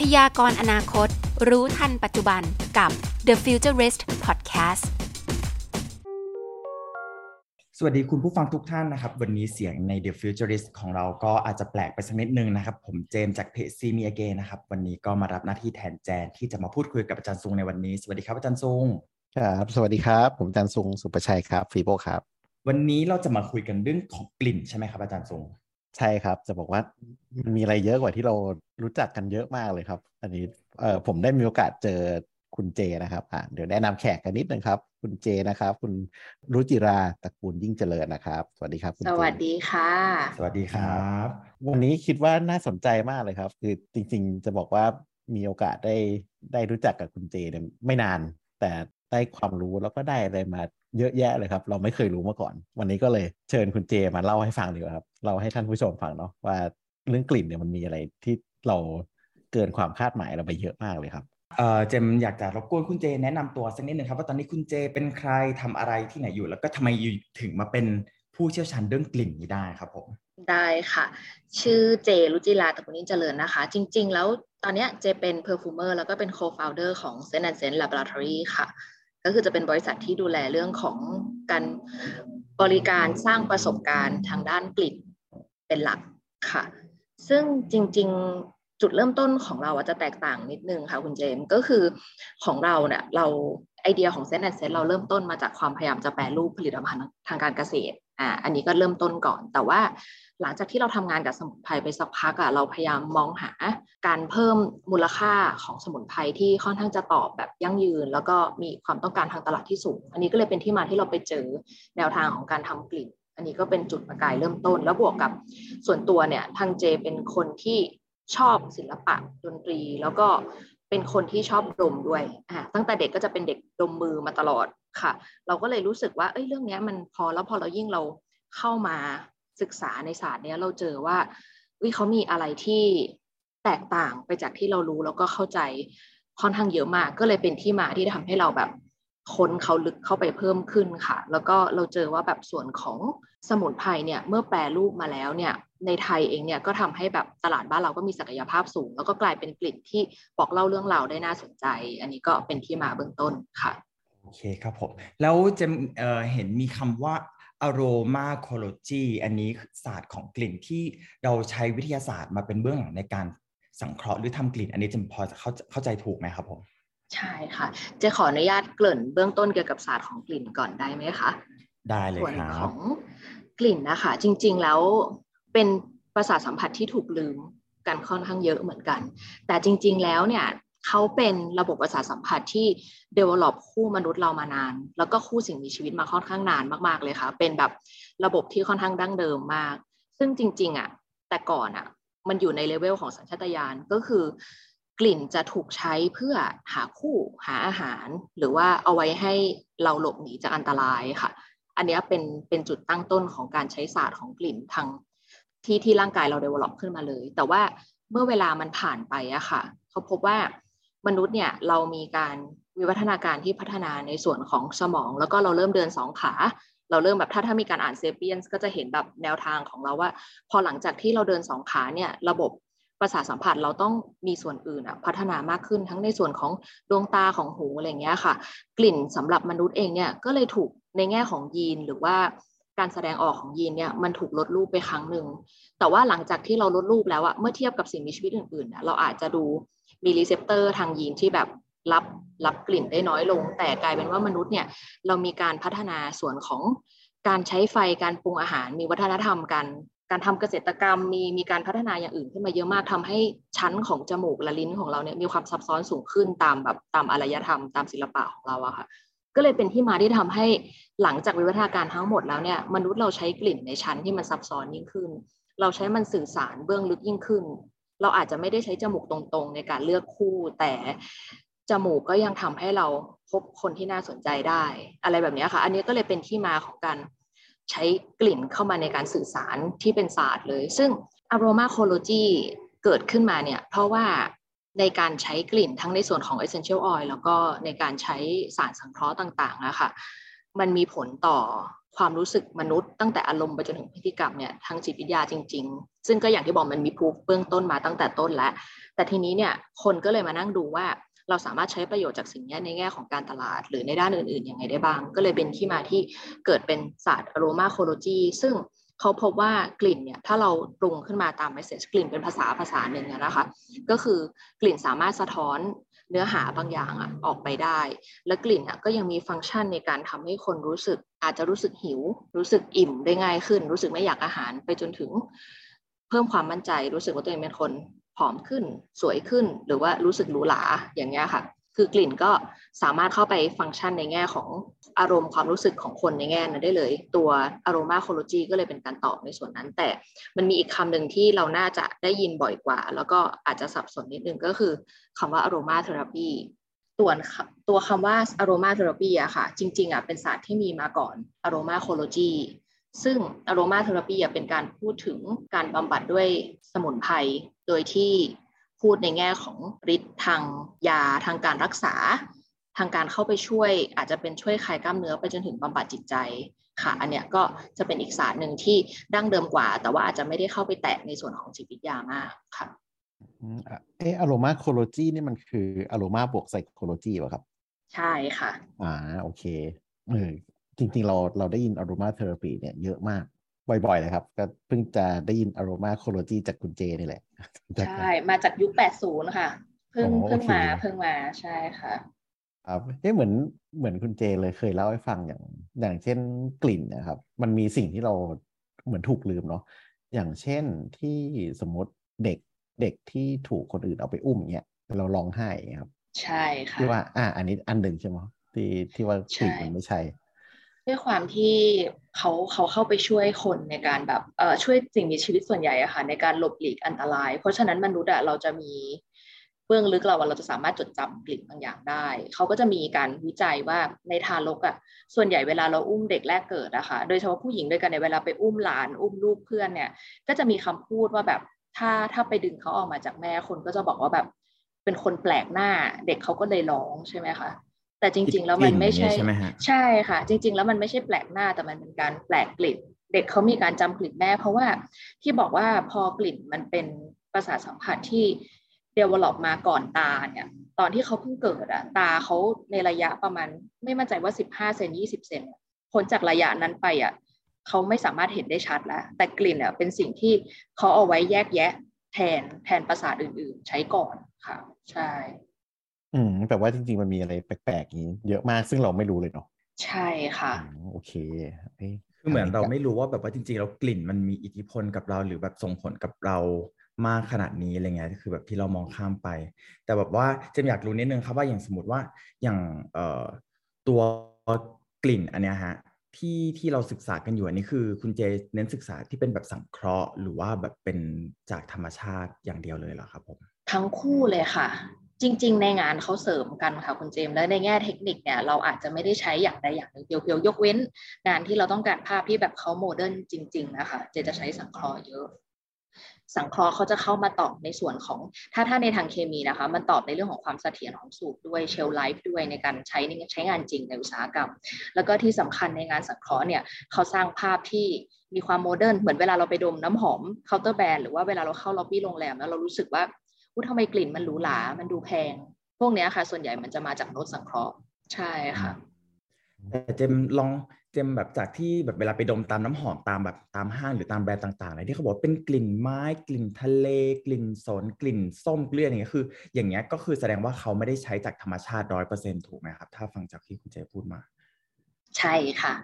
พยากรณ์อนาคต รู้ทันปัจจุบันกับ The Futurist Podcast สวัสดีคุณผู้ฟังทุกท่านนะครับ วันนี้เสียงใน The Futurist ของเราก็อาจจะแปลกไปสักนิดนึงนะครับ ผมเจมส์จากเพจซีมีเกนะครับ วันนี้ก็มารับหน้าที่แทนแจน ที่จะมาพูดคุยกับอาจารย์ซุงในวันนี้ สวัสดีครับอาจารย์ซุงครับสวัสดีครับ ผมอาจารย์ซุงสุประชัยครับฟีโบครับ วันนี้เราจะมาคุยกันเรื่องของกลิ่นใช่ไหมครับอาจารย์ซุง ใช่ครับ จะบอกว่ามันมีอะไรเยอะกว่าที่เรารู้จักกันเยอะมากเลยครับ อันนี้เอ่อผมได้มีโอกาสเจอคุณเจนะครับอ่าเดี๋ยวแนะนำแขกกันนิดนึงครับ คุณเจนะครับ คุณรุจิราตระกูลยิ่งเจริญนะครับ สวัสดีครับคุณสเจวัสดีค่ะ สวัสดีครับ วันนี้คิดว่าน่าสนใจมากเลยครับ คือจริงๆ จะบอกว่ามีโอกาสได้ได้รู้จักกับคุณเจเนี่ยไม่นาน แต่ได้ความรู้แล้วก็ได้อะไรมา เยอะแยะเลยครับ เราไม่เคยรู้มาก่อน วันนี้ก็เลยเชิญคุณเจมาเล่าให้ฟังดีกว่าครับเล่าให้ท่านผู้ชมฟังเนาะว่าเรื่องกลิ่นเนี่ยมันมีอะไรที่เราเกินความคาดหมายเราไปเยอะมากเลยครับเอ่อเจมอยากจะรบกวนคุณเจแนะนำตัวสักนิดนึงครับว่าตอนนี้คุณเจเป็นใครทำอะไรที่ไหนอยู่ แล้วก็ทำไมอยู่ถึงมาเป็นผู้เชี่ยวชาญเรื่องกลิ่นนี้ได้ครับผมได้ค่ะ ชื่อเจรุจิลาตระกูลนิ่เจริญนะคะ จริง ๆ แล้วตอนเนี้ยเจเป็น perfumer แล้วก็เป็น co-founder ของ Scent and Scent Laboratory ค่ะ ก็คือจะเป็นบริษัทที่ดูแลเรื่องของการบริการสร้างประสบการณ์ทางด้านกลิ่นเป็นหลักค่ะ ซึ่งจริงๆจุดเริ่มต้นของเราจะแตกต่างนิดนึงค่ะคุณเจมส์ก็คือของเราเนี่ยเราไอเดียของเซนแอนเซนเราเริ่มต้นมาจากความพยายามจะแปรรูปผลิตภัณฑ์ทางการเกษตรอ่าอันนี้ก็เริ่มต้นก่อน แต่ว่า หลังจากที่เราทำงานกับสมุนไพรไปสักพักอะเราพยายามมองหาการเพิ่มมูลค่าของสมุนไพรที่ค่อนข้างจะตอบแบบยั่งยืน แล้วก็มีความต้องการทางตลาดที่สูง อันนี้ก็เลยเป็นที่มาที่เราไปเจอแนวทางของการทำกลิ่น อันนี้ก็เป็นจุดประกายเริ่มต้น แล้วบวกกับส่วนตัวเนี่ยทางเจเป็นคนที่ชอบศิลปะดนตรี แล้วก็เป็นคนที่ชอบดมด้วยอ่าตั้งแต่เด็กก็จะเป็นเด็กดมมือมาตลอดค่ะ เราก็เลยรู้สึกว่าเอ้ยเรื่องนี้มันพอแล้วพอเรายิ่งเราเข้ามา ศึกษาในศาสตร์เนี้ยเราเจอว่าวิเขามีอะไรที่แตกต่างไปจากที่เรารู้แล้วก็เข้าใจค่อนข้างเยอะมาก ก็เลยเป็นที่มาที่ทำให้เราแบบค้นเขาลึกเข้าไปเพิ่มขึ้นค่ะ แล้วก็เราเจอว่าแบบส่วนของสมุนไพรเนี่ยเมื่อแปรรูปมาแล้วเนี่ยในไทยเองเนี่ยก็ทำให้แบบตลาดบ้านเราก็มีศักยภาพสูง แล้วก็กลายเป็นกลิ่นที่บอกเล่าเรื่องราวได้น่าสนใจ อันนี้ก็เป็นที่มาเบื้องต้นค่ะโอเคครับผม แล้วจมเอ่อเห็นมีคำว่า aromacology อันนี้ศาสตร์ของกลิ่นที่เราใช้วิทยาศาสตร์มาเป็นเบื้องหลังในการสังเคราะห์หรือทำกลิ่น อันนี้เจมพอจะเข้าเข้าใจถูกไหมครับผมใช่ค่ะจะขออนุญาตเกริ่นเบื้องต้นเกี่ยวกับศาสตร์ของกลิ่นก่อนได้ไหมคะได้เลยส่วนครัขบองกลิ่นนะคะ จริง ๆแล้วเป็นประสาทสัมผัสที่ถูกลืมกันค่อนข้างเยอะเหมือนกัน แต่จริง ๆ แล้วเนี่ย เขาเป็นระบบประสาทสัมผัสที่ develop คู่มนุษย์เรามานาน แล้วก็คู่สิ่งมีชีวิตมาค่อนข้างนานมากๆเลยค่ะ เป็นแบบระบบที่ค่อนข้างดั้งเดิมมาก ซึ่งจริง ๆอะแต่ก่อนอะมันอยู่ในเลเวลของสัญชาตญาณก็คือกลิ่นจะถูกใช้เพื่อหาคู่หาอาหาร หรือว่าเอาไว้ให้เราหลบหนีจากอันตรายค่ะ อันนี้เป็นเป็นจุดตั้งต้นของการใช้ศาสตร์ของกลิ่นทางที่ที่ร่างกายเรา develop ขึ้นมาเลย แต่ว่าเมื่อเวลามันผ่านไปอะค่ะ เขาพบว่า มนุษย์เนี่ยเรามีการวิวัฒนาการที่พัฒนาในส่วนของสมอง แล้วก็เราเริ่มเดินสองขา เราเริ่มแบบถ้าถ้ามีการอ่าน Sapiens ก็จะเห็นแบบแนวทางของเราว่า พอหลังจากที่เราเดินสองขาเนี่ยระบบประสาทสัมผัสเราต้องมีส่วนอื่นอะพัฒนามากขึ้นทั้งในส่วนของดวงตาของหูอะไรเงี้ยค่ะ กลิ่นสำหรับมนุษย์เองเนี่ยก็เลยถูกในแง่ของยีนหรือว่าการแสดงออกของยีนเนี่ยมันถูกลดรูปไปครั้งหนึ่งแต่ว่าหลังจากที่เราลดรูปแล้วอะเมื่อเทียบกับสิ่งมีชีวิตอื่นๆเราอาจจะดู มี receptor ทางยีนที่แบบรับรับกลิ่นได้น้อยลง แต่กลายเป็นว่ามนุษย์เนี่ยเรามีการพัฒนาส่วนของการใช้ไฟการปรุงอาหาร มีวัฒนธรรมการการทำเกษตรกรรมมีมีการพัฒนาอย่างอื่นขึ้นมาเยอะมากทำให้ชั้นของจมูกและลิ้นของเราเนี่ยมีความซับซ้อนสูงขึ้นตามแบบตามอารยธรรม ตามศิลปะของเราอะค่ะก็เลยเป็นที่มาที่ทำให้หลังจากวิวัฒนาการทั้งหมดแล้วเนี่ยมนุษย์เราใช้กลิ่นในชั้นที่มันซับซ้อนยิ่งขึ้น เราใช้มันสื่อสารเบื้องลึกยิ่งขึ้น เราอาจจะไม่ได้ใช้จมูกตรงๆ ในการเลือกคู่ แต่จมูกก็ยังทำให้เราพบคนที่น่าสนใจได้ อะไรแบบนี้ค่ะ อันนี้ก็เลยเป็นที่มาของการใช้กลิ่นเข้ามาในการสื่อสารที่เป็นศาสตร์เลย ซึ่ง aromacology เกิดขึ้นมาเนี่ย เพราะว่าในการใช้กลิ่นทั้งในส่วนของ essential oil แล้วก็ในการใช้สารสังเคราะห์ต่างๆนะคะมันมีผลต่อ ความรู้สึกมนุษย์ตั้งแต่อารมณ์ไปจนถึงพฤติกรรมเนี่ยทางจิตวิทยาจริง ๆ ซึ่งก็อย่างที่บอกมันมีพูฟเบื้องต้นมาตั้งแต่ต้นแล้ว แต่ทีนี้เนี่ยคนก็เลยมานั่งดูว่าเราสามารถใช้ประโยชน์จากสิ่งนี้ในแง่ของการตลาด หรือในด้านอื่นๆยังไงได้บ้าง ก็เลยเป็นที่มาที่เกิดเป็นศาสตร์อโรมาโคโลจีซึ่งเขาพบว่ากลิ่นเนี่ยถ้าเราปรุงขึ้นมาตาม message กลิ่นเป็นภาษาภาษาหนึ่งนะคะก็คือกลิ่นสามารถสะท้อนเนื้อหาบางอย่างอะออกไปได้ และกลิ่นอะก็ยังมีฟังก์ชันในการทำให้คนรู้สึก อาจจะรู้สึกหิว รู้สึกอิ่มได้ง่ายขึ้น รู้สึกไม่อยากอาหารไปจนถึง เพิ่มความมั่นใจ รู้สึกว่าตัวเองเป็นคนผอมขึ้น สวยขึ้น หรือว่ารู้สึกหรูหราอย่างเงี้ยค่ะ คือกลิ่นก็สามารถเข้าไปฟังก์ชันในแง่ของอารมณ์ความรู้สึกของคนในแง่นั้นได้เลย ตัวอารมาโคโลจีก็เลยเป็นการตอบในส่วนนั้น แต่มันมีอีกคำหนึ่งที่เราน่าจะได้ยินบ่อยกว่า แล้วก็อาจจะสับสนนิดนึงก็คือคำว่าอารมาเทอราปี ตัวตัวคำว่าอารมาเทอราปีอะค่ะ จริงๆอะเป็นศาสตร์ที่มีมาก่อนaromachology ซึ่ง aromatherapy เป็นการพูดถึงการบำบัดด้วยสมุนไพร โดยที่พูดในแง่ของฤทธิ์ทางยาทางการรักษา ทางการเข้าไปช่วย อาจจะเป็นช่วยคลายกล้ามเนื้อไปจนถึงบำบัดจิตใจค่ะ อันเนี้ยก็จะเป็นอีกศาสตร์หนึ่งที่ดั้งเดิมกว่า แต่ว่าอาจจะไม่ได้เข้าไปแตะในส่วนของจิตวิทยามากค่ะ เอ่อ aromachology นี่มันคืออโรมาบวก psychology ป่ะครับ ใช่ค่ะ อ่าโอเคเออจริง ๆ เราเราได้ยินอโรมาเทอราปีเนี่ยเยอะมากบ่อยๆเลยครับ ก็เพิ่งจะได้ยินอารมาโคโลจีจากคุณเจนี่แหละ ใช่ มาจากยุค 80 ค่ะ เพิ่งเพิ่งมาเพิ่งมาใช่ค่ะครับเอ๊ะเหมือนเหมือนคุณเจเลยเคยเล่าให้ฟังอย่าง อย่างเช่นกลิ่นนะครับ มันมีสิ่งที่เราเหมือนถูกลืมเนาะอย่างเช่นที่สมมติเด็ก เด็กที่ถูกคนอื่นเอาไปอุ้มเงี้ยเราร้องไห้ครับ ใช่ค่ะที่ว่า อ่า อันนี้อันหนึ่งใช่ไหมที่ที่ว่ากลิ่นมันไม่ใช่ด้วยความที่เขาเขาเข้าไปช่วยคนในการแบบเอ่อช่วยสิ่งมีชีวิตส่วนใหญ่อะค่ะในการหลบหลีกอันตราย เพราะฉะนั้นมนุษย์อะเราจะมีเบื้องลึกเราว่าเราจะสามารถจดจำกลิ่นบางอย่างได้ เขาก็จะมีการวิจัยว่าในทารกอะส่วนใหญ่เวลาเราอุ้มเด็กแรกเกิดอะค่ะโดยเฉพาะผู้หญิงด้วยกันในเวลาไปอุ้มหลานอุ้มลูกเพื่อนเนี่ย ก็จะมีคำพูดว่าแบบ ถ้าถ้าไปดึงเขาออกมาจากแม่คนก็จะบอกว่าแบบเป็นคนแปลกหน้า เด็กเขาก็เลยร้องใช่ไหมคะแต่จริง ๆ แล้วมันไม่ใช่ใช่ค่ะ จริง ๆ แล้วมันไม่ใช่แปลกหน้าแต่มันเป็นการแปลกกลิ่น เด็กเขามีการจำกลิ่นแม่ เพราะว่าที่บอกว่าพอกลิ่นมันเป็นประสาทสัมผัสที่เดเวล็อปมาก่อนตาเนี่ยตอนที่เขาเพิ่งเกิดอะตาเขาในระยะประมาณ ไม่มั่นใจว่าสิบห้าเซนยี่สิบเซนพ้นจากระยะนั้นไปอะ เขาไม่สามารถเห็นได้ชัดแล้ว แต่กลิ่นอะเป็นสิ่งที่เขาเอาไว้แยกแยะ แทนแทนประสาทอื่น ๆ ใช้ก่อนค่ะ ใช่ อืมแต่ว่าจริง ๆ มันมีอะไรแปลกๆนี้ เยอะมากซึ่งเราไม่รู้เลยเนาะใช่ค่ะโอเคคือเหมือนเราไม่รู้ว่าแบบว่าจริงๆแล้วกลิ่นมันมีอิทธิพลกับเราหรือแบบส่งผลกับเรามากขนาดนี้อะไรเงี้ยคือแบบที่เรามองข้ามไป แต่แบบว่าจะอยากรู้นิดนึงครับว่าอย่างสมมติว่าอย่างเอ่อตัวกลิ่นอันเนี้ยฮะ ที่ที่เราศึกษากันอยู่อันนี้คือ คุณเจเน้นศึกษาที่เป็นแบบสังเคราะห์ หรือว่าแบบเป็นจากธรรมชาติอย่างเดียวเลยเหรอครับผมทั้งคู่เลยค่ะ จริง ๆ ในงานเขาเสริมกันค่ะคุณเจมส์และในแง่เทคนิคเนี่ยเราอาจจะไม่ได้ใช้อย่างใดอย่างหนึ่งเพียวๆยกเว้น งานที่เราต้องการภาพที่แบบเขาโมเดิร์นจริง ๆ นะคะ เจจะใช้สังเคราะห์เยอะ สังเคราะห์เขาจะเข้ามาตอบในส่วนของถ้าถ้าในทางเคมีนะคะ มันตอบในเรื่องของความเสถียรของสูตรด้วย shelf life ด้วยในการใช้ในใช้งานจริงในอุตสาหกรรม แล้วก็ที่สำคัญในงานสังเคราะห์เนี่ยเขาสร้างภาพที่มีความ modern เหมือนเวลาเราไปดมน้ำหอมเคาน์เตอร์แบรนด์หรือว่าเวลาเราเข้าล็อบบี้โรงแรมแล้วเรารู้สึกว่าอู้ทำไมกลิ่นมันหรูหรา มันดูแพง พวกนี้ค่ะ ส่วนใหญ่มันจะมาจากโน้ตสังเคราะห์ ใช่ค่ะ แต่เจมลอง เจมแบบจากที่แบบเวลาไปดมตามน้ำหอมตามแบบตามห้างหรือตามแบรนด์ต่างๆอะไรที่เขาบอกเป็นกลิ่นไม้กลิ่นทะเลกลิ่นสนกลิ่นส้มเกลืออย่างเงี้ยคือ อย่างเงี้ยก็คือแสดงว่าเขาไม่ได้ใช้จากธรรมชาติร้อยเปอร์เซ็นต์ถูกไหมครับ ถ้าฟังจากที่คุณเจพูดมา ใช่ค่ะ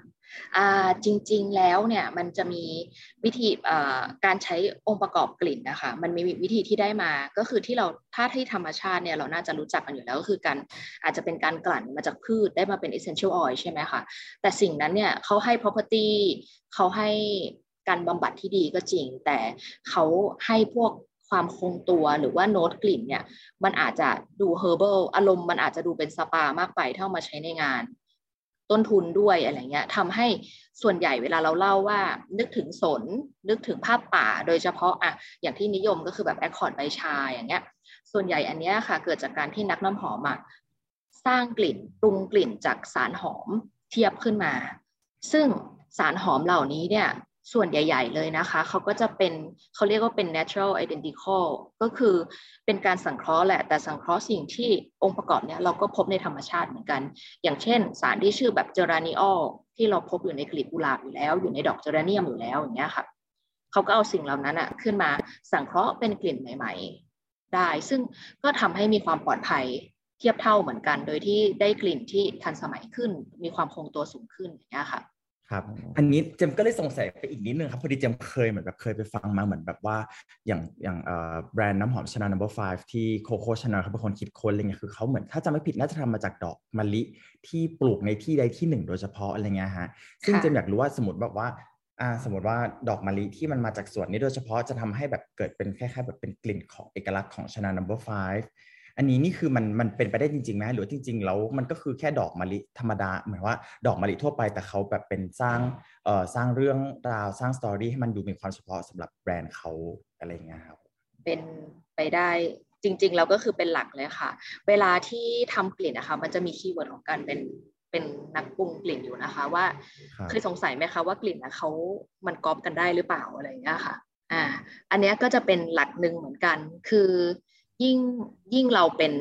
จริงๆแล้วเนี่ยมันจะมีวิธีการใช้องค์ประกอบกลิ่นนะคะมันมีวิธีที่ได้มาก็คือที่เราถ้าที่ธรรมชาติเนี่ยเราน่าจะรู้จักกันอยู่แล้วก็คือการอาจจะเป็นการกลั่นมาจากพืชได้มาเป็น essential oil ใช่ไหมคะแต่สิ่งนั้นเนี่ยเขาให้ property เขาให้การบำบัดที่ดีก็จริง แต่เขาให้พวกความคงตัวหรือว่าโน้ตกลิ่นเนี่ยมันอาจจะดู herbal อารมณ์มันอาจจะดูเป็นสปามากไปถ้ามาใช้ในงาน ต้นทุนด้วยอะไรเงี้ยทำให้ส่วนใหญ่เวลาเราเล่าว่า นึกถึงสน นึกถึงภาพป่า โดยเฉพาะอะอย่างที่นิยมก็คือแบบ accord ใบชาอย่างเงี้ย ส่วนใหญ่อันเนี้ยค่ะ เกิดจากการที่นักน้ำหอมอะสร้างกลิ่นปรุงกลิ่นจากสารหอมเทียบขึ้นมา ซึ่งสารหอมเหล่านี้เนี่ย ส่วนใหญ่ ๆ เลยนะคะ เขาก็จะเป็นเขาเรียกว่าเป็น natural identical ก็คือเป็นการสังเคราะห์แหละ แต่สังเคราะห์สิ่งที่องค์ประกอบเนี่ยเราก็พบในธรรมชาติเหมือนกัน อย่างเช่น สารที่ชื่อแบบเจอรานิออลที่เราพบอยู่ในกลีบกุหลาบอยู่แล้ว อยู่ในดอกเจอรานียมอยู่แล้วอย่างเงี้ยค่ะเขาก็เอาสิ่งเหล่านั้นอะขึ้นมาสังเคราะห์เป็นกลิ่นใหม่ ๆ ได้ ซึ่งก็ทำให้มีความปลอดภัยเทียบเท่าเหมือนกัน โดยที่ได้กลิ่นที่ทันสมัยขึ้น มีความคงตัวสูงขึ้นอย่างเงี้ยค่ะ ครับ อันนี้เจมก็เลยสงสัยไปอีกนิดนึงครับ พอดีเจมเคยเหมือนแบบเคยไปฟังมาเหมือนแบบว่าอย่างอย่างแบรนด์น้ำหอมชนา number five ที่โคโค่ชนาเขาเป็นคนคิดค้นอะไรเงี้ยคือเขาเหมือนถ้าจะไม่ผิดน่าจะทำมาจากดอกมะลิที่ปลูกในที่ใดที่หนึ่งโดยเฉพาะอะไรเงี้ยฮะซึ่งเจมอยากรู้ว่าสมมติแบบว่าอ่าสมมติว่าดอกมะลิที่มันมาจากสวนนี้โดยเฉพาะจะทำให้แบบเกิดเป็นคล้ายๆแบบเป็นกลิ่นของเอกลักษณ์ของชนา number five อันนี้นี่คือมันมันเป็นไปได้จริงๆไหมหรือจริงๆแล้วมันก็คือแค่ดอกมะลิธรรมดาเหมือนว่าดอกมะลิทั่วไปแต่เขาแบบเป็นสร้างเอ่อสร้างเรื่องราวสร้าง story ให้มันดูมีความเฉพาะสำหรับแบรนด์เขาอะไรเงี้ยครับเป็นไปได้จริงๆเราก็คือเป็นหลักเลยค่ะ เวลาที่ทำกลิ่นนะคะ มันจะมี keyword ของการเป็นเป็นนักปรุงกลิ่นอยู่นะคะ ว่าเคยสงสัยไหมคะว่ากลิ่นนะเขามันก๊อปกันได้หรือเปล่าอะไรเงี้ยค่ะอ่าอันนี้ก็จะเป็นหลักหนึ่งเหมือนกัน คือ ยิ่งยิ่งเราเป็น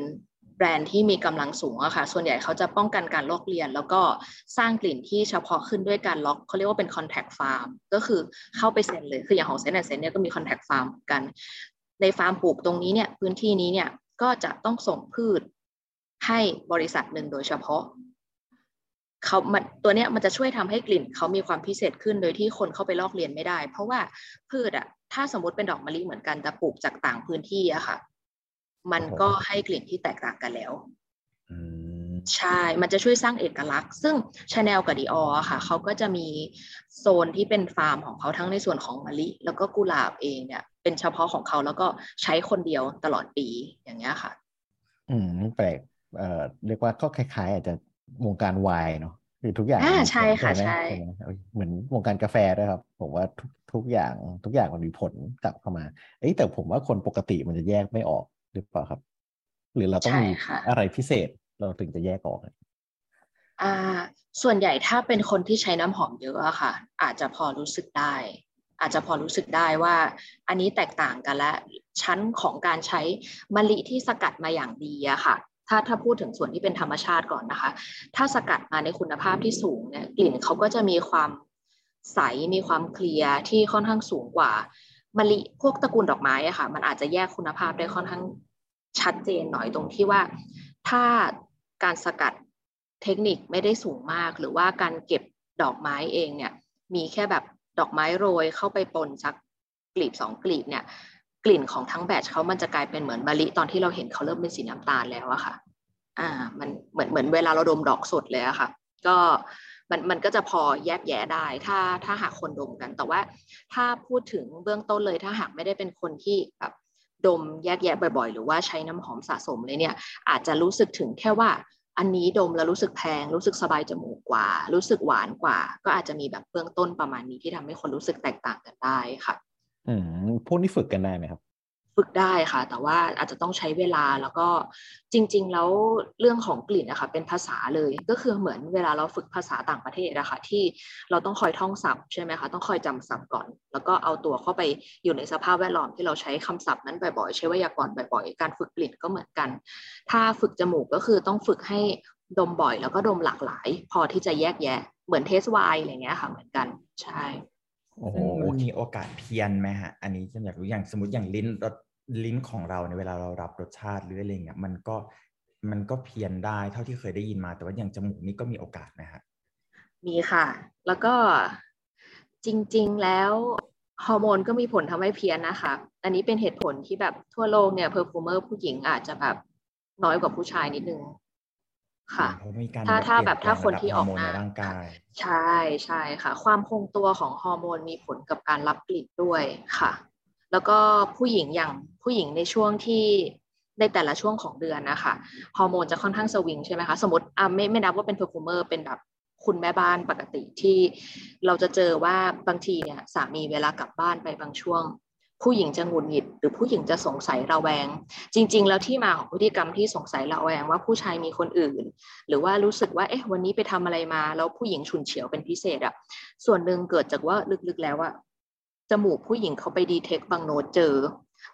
แบรนด์ที่มีกำลังสูงอะค่ะ ส่วนใหญ่เขาจะป้องกันการลอกเลียน แล้วก็สร้างกลิ่นที่เฉพาะขึ้นด้วยการล็อกเขาเรียกว่าเป็น contact farm ก็คือเข้าไปเซ็นเลย คืออย่างของเซนแอนเซนเนี่ยก็มี contact farm กัน ในฟาร์มปลูกตรงนี้เนี่ยพื้นที่นี้เนี่ยก็จะต้องส่งพืชให้บริษัทหนึ่งโดยเฉพาะเขามันตัวเนี้ยมันจะช่วยทำให้กลิ่นเขามีความพิเศษขึ้นโดยที่คนเข้าไปลอกเลียนไม่ได้ เพราะว่าพืชอะถ้าสมมติเป็นดอกมะลิเหมือนกันแต่ปลูกจากต่างพื้นที่อะค่ะ มันก็ให้กลิ่นที่แตกต่างกันแล้วใช่ มันจะช่วยสร้างเอกลักษณ์ ซึ่งชาแนลกับ Dior ค่ะ เขาก็จะมีโซนที่เป็นฟาร์มของเขาทั้งในส่วนของมะลิ แล้วก็กุหลาบเองเนี่ย เป็นเฉพาะของเขาแล้วก็ใช้คนเดียวตลอดปีอย่างเงี้ยค่ะ อืมแปลกเอ่อเรียกว่าก็คล้าย ๆ อาจจะวงการวายเนาะคือทุกอย่างอ่าใช่ค่ะใช่เหมือนวงการกาแฟด้วยครับ ผมว่าทุกทุกอย่างทุกอย่างมันมีผลกลับเข้ามา เอ้แต่ผมว่าคนปกติมันจะแยกไม่ออก หรือเปล่าครับ หรือเราต้องมีอะไรพิเศษเราถึงจะแยกออกอ่า ส่วนใหญ่ถ้าเป็นคนที่ใช้น้ำหอมเยอะอะค่ะ อาจจะพอรู้สึกได้ อาจจะพอรู้สึกได้ว่า อันนี้แตกต่างกันและชั้นของการใช้มะลิที่สกัดมาอย่างดีอะค่ะถ้าถ้าพูดถึงส่วนที่เป็นธรรมชาติก่อนนะคะ ถ้าสกัดมาในคุณภาพที่สูงเนี่ยกลิ่นเขาก็จะมีความใสมีความเคลียร์ที่ค่อนข้างสูงกว่า มะลิพวกตระกูลดอกไม้อะค่ะ มันอาจจะแยกคุณภาพได้ค่อนข้างชัดเจนหน่อยตรงที่ว่าถ้าการสกัดเทคนิคไม่ได้สูงมาก หรือว่าการเก็บดอกไม้เองเนี่ยมีแค่แบบดอกไม้โรยเข้าไปปนสักกลีบสองกลีบเนี่ย กลิ่นของทั้งแบตเขามันจะกลายเป็นเหมือนมะลิตอนที่เราเห็นเขาเริ่มเป็นสีน้ำตาลแล้วอะค่ะ อ่า มันเหมือนเหมือนเวลาเราดมดอกสดเลยอะค่ะ ก็ มันมันก็จะพอแยกแยะได้ ถ้าถ้าหากคนดมกัน แต่ว่าถ้าพูดถึงเบื้องต้นเลย ถ้าหากไม่ได้เป็นคนที่แบบดมแยกแยะบ่อย ๆ หรือว่าใช้น้ำหอมสะสมเลยเนี่ย อาจจะรู้สึกถึงแค่ว่าอันนี้ดมแล้วรู้สึกแพง รู้สึกสบายจมูกกว่า รู้สึกหวานกว่า ก็อาจจะมีแบบเบื้องต้นประมาณนี้ที่ทำให้คนรู้สึกแตกต่างกันได้ค่ะ อืมพวกนี้ฝึกกันได้ไหมครับ ฝึกได้ค่ะ แต่ว่าอาจจะต้องใช้เวลาแล้วก็จริง ๆ แล้วเรื่องของกลิ่นนะคะเป็นภาษาเลยก็คือเหมือนเวลาเราฝึกภาษาต่างประเทศนะคะที่เราต้องคอยท่องศัพท์ใช่ไหมคะต้องคอยจำศัพท์ก่อน แล้วก็เอาตัวเข้าไปอยู่ในสภาพแวดล้อมที่เราใช้คำศัพท์นั้นบ่อยๆใช้ไวยากรณ์บ่อยๆ การฝึกกลิ่นก็เหมือนกัน ถ้าฝึกจมูกก็คือต้องฝึกให้ดมบ่อย แล้วก็ดมหลากหลาย พอที่จะแยกแยะ เหมือนเทสไวน์อะไรเงี้ยค่ะเหมือนกันใช่ โอ้โหมีโอกาสเพี้ยนไหมฮะ อันนี้จะอยากรู้อย่างสมมติอย่างลิ้นรสลิ้นของเราในเวลาเรารับรสชาติหรืออะไรเงี้ยมันก็มันก็เพี้ยนได้เท่าที่เคยได้ยินมา แต่ว่าอย่างจมูกนี่ก็มีโอกาสนะฮะมีค่ะ แล้วก็จริง ๆ แล้วฮอร์โมนก็มีผลทำให้เพี้ยนนะคะ อันนี้เป็นเหตุผลที่แบบทั่วโลกเนี่ย perfumer ผู้หญิงอาจจะแบบน้อยกว่าผู้ชายนิดนึง ค่ะถ้าถ้าแบบถ้าคนที่ออกมาใช่ใช่ค่ะ ความคงตัวของฮอร์โมนมีผลกับการรับกลิ่นด้วยค่ะ แล้วก็ผู้หญิงอย่างผู้หญิงในช่วงที่ในแต่ละช่วงของเดือนนะคะฮอร์โมนจะค่อนข้างสวิงใช่ไหมคะสมมติอ่าไม่ไม่นับว่าเป็น perfumer เป็นแบบคุณแม่บ้านปกติที่เราจะเจอว่าบางทีเนี่ยสามีเวลากลับบ้านไปบางช่วง ผู้หญิงจะหงุดหงิด หรือผู้หญิงจะสงสัยระแวง จริง ๆ แล้วที่มาของพฤติกรรมที่สงสัยระแวงว่าผู้ชายมีคนอื่น หรือว่ารู้สึกว่าเอ๊ะวันนี้ไปทำอะไรมาแล้วผู้หญิงฉุนเฉียวเป็นพิเศษอะส่วนหนึ่งเกิดจากว่าลึกๆแล้วอะจมูกผู้หญิงเขาไป detect บางโน้ตเจอ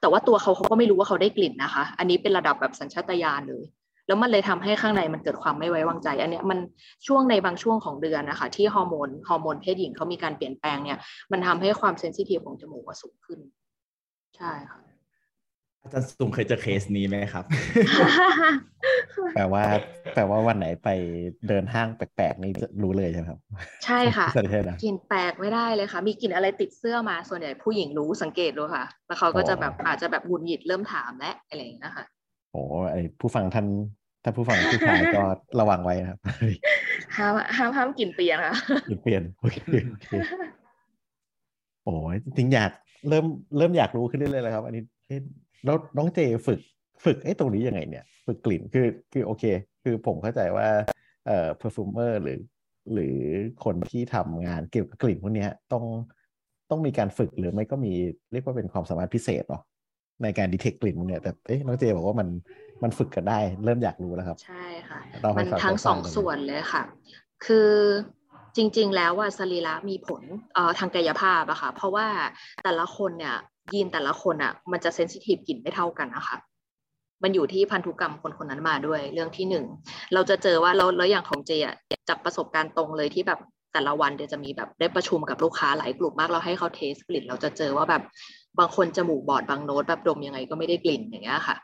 แต่ว่าตัวเขาเขาก็ไม่รู้ว่าเขาได้กลิ่นนะคะ อันนี้เป็นระดับแบบสัญชาตญาณเลยแล้วมันเลยทำให้ข้างในมันเกิดความไม่ไว้วางใจ อันเนี้ยมันช่วงในบางช่วงของเดือนนะคะที่ฮอร์โมนฮอร์โมนเพศหญิงเขามีการเปลี่ยนแปลงเนี่ยมันทำให้ความ sensitive ของจมูกสูงขึ้น ใช่ค่ะอาจารย์สุงเคยเจอเคสนี้ไหมครับ แปลว่า แปลว่าวันไหนไปเดินห้างแปลกๆนี่จะรู้เลยใช่ไหมครับ ใช่ค่ะใช่นะกลิ่นแปลกไม่ได้เลยค่ะ มีกลิ่นอะไรติดเสื้อมาส่วนใหญ่ผู้หญิงรู้สังเกตดูค่ะ แล้วเขาก็จะแบบอาจจะแบบหงุดหงิดเริ่มถามและอะไรอย่างเงี้ยค่ะโอ้ไอผู้ฟังท่านถ้าผู้ฟังผู้ชายก็ระวังไว้นะครับห้ามห้ามห้ามกลิ่นเปลี่ยนค่ะเปลี่ยนโอเคโอเคโอ้ยจริงๆอยาก เริ่มเริ่มอยากรู้ขึ้นเรื่อยๆเลยครับ อันนี้เอ๊ะแล้วน้องเจฝึกฝึกไอ้ตรงนี้ยังไงเนี่ย ฝึกกลิ่นคือคือโอเค คือผมเข้าใจว่าเอ่อ perfumer หรือหรือคนที่ทำงานเกี่ยวกับกลิ่นพวกเนี้ยต้องต้องมีการฝึกหรือไม่ก็มีเรียกว่าเป็นความสามารถพิเศษเนาะในการดีเทคกลิ่นพวกเนี้ยแต่เอ๊ะน้องเจบอกว่ามันมันฝึกกันได้ เริ่มอยากรู้แล้วครับ ใช่ค่ะเราให้มันฟังทั้งให้สฟัองงหน่อยส่วนเลยค่ะ คือ จริง ๆ แล้วว่าสรีระมีผลทางกายภาพอะค่ะเพราะว่าแต่ละคนเนี่ยยีนแต่ละคนอะมันจะเซนซิทีฟกลิ่นไม่เท่ากันนะคะมันอยู่ที่พันธุกรรมคนคนนั้นมาด้วยเรื่องที่หนึ่งเราจะเจอว่าเราแล้วอย่างของเจอะจากประสบการณ์ตรงเลยที่แบบแต่ละวันเดี๋ยวจะมีแบบได้ประชุมกับลูกค้าหลายกลุ่มมากเราให้เขาเทสกลิ่น เราจะเจอว่าแบบบางคนจมูกบอดบางโน้ตแบบดมยังไงก็ไม่ได้กลิ่นอย่างเงี้ยค่ะ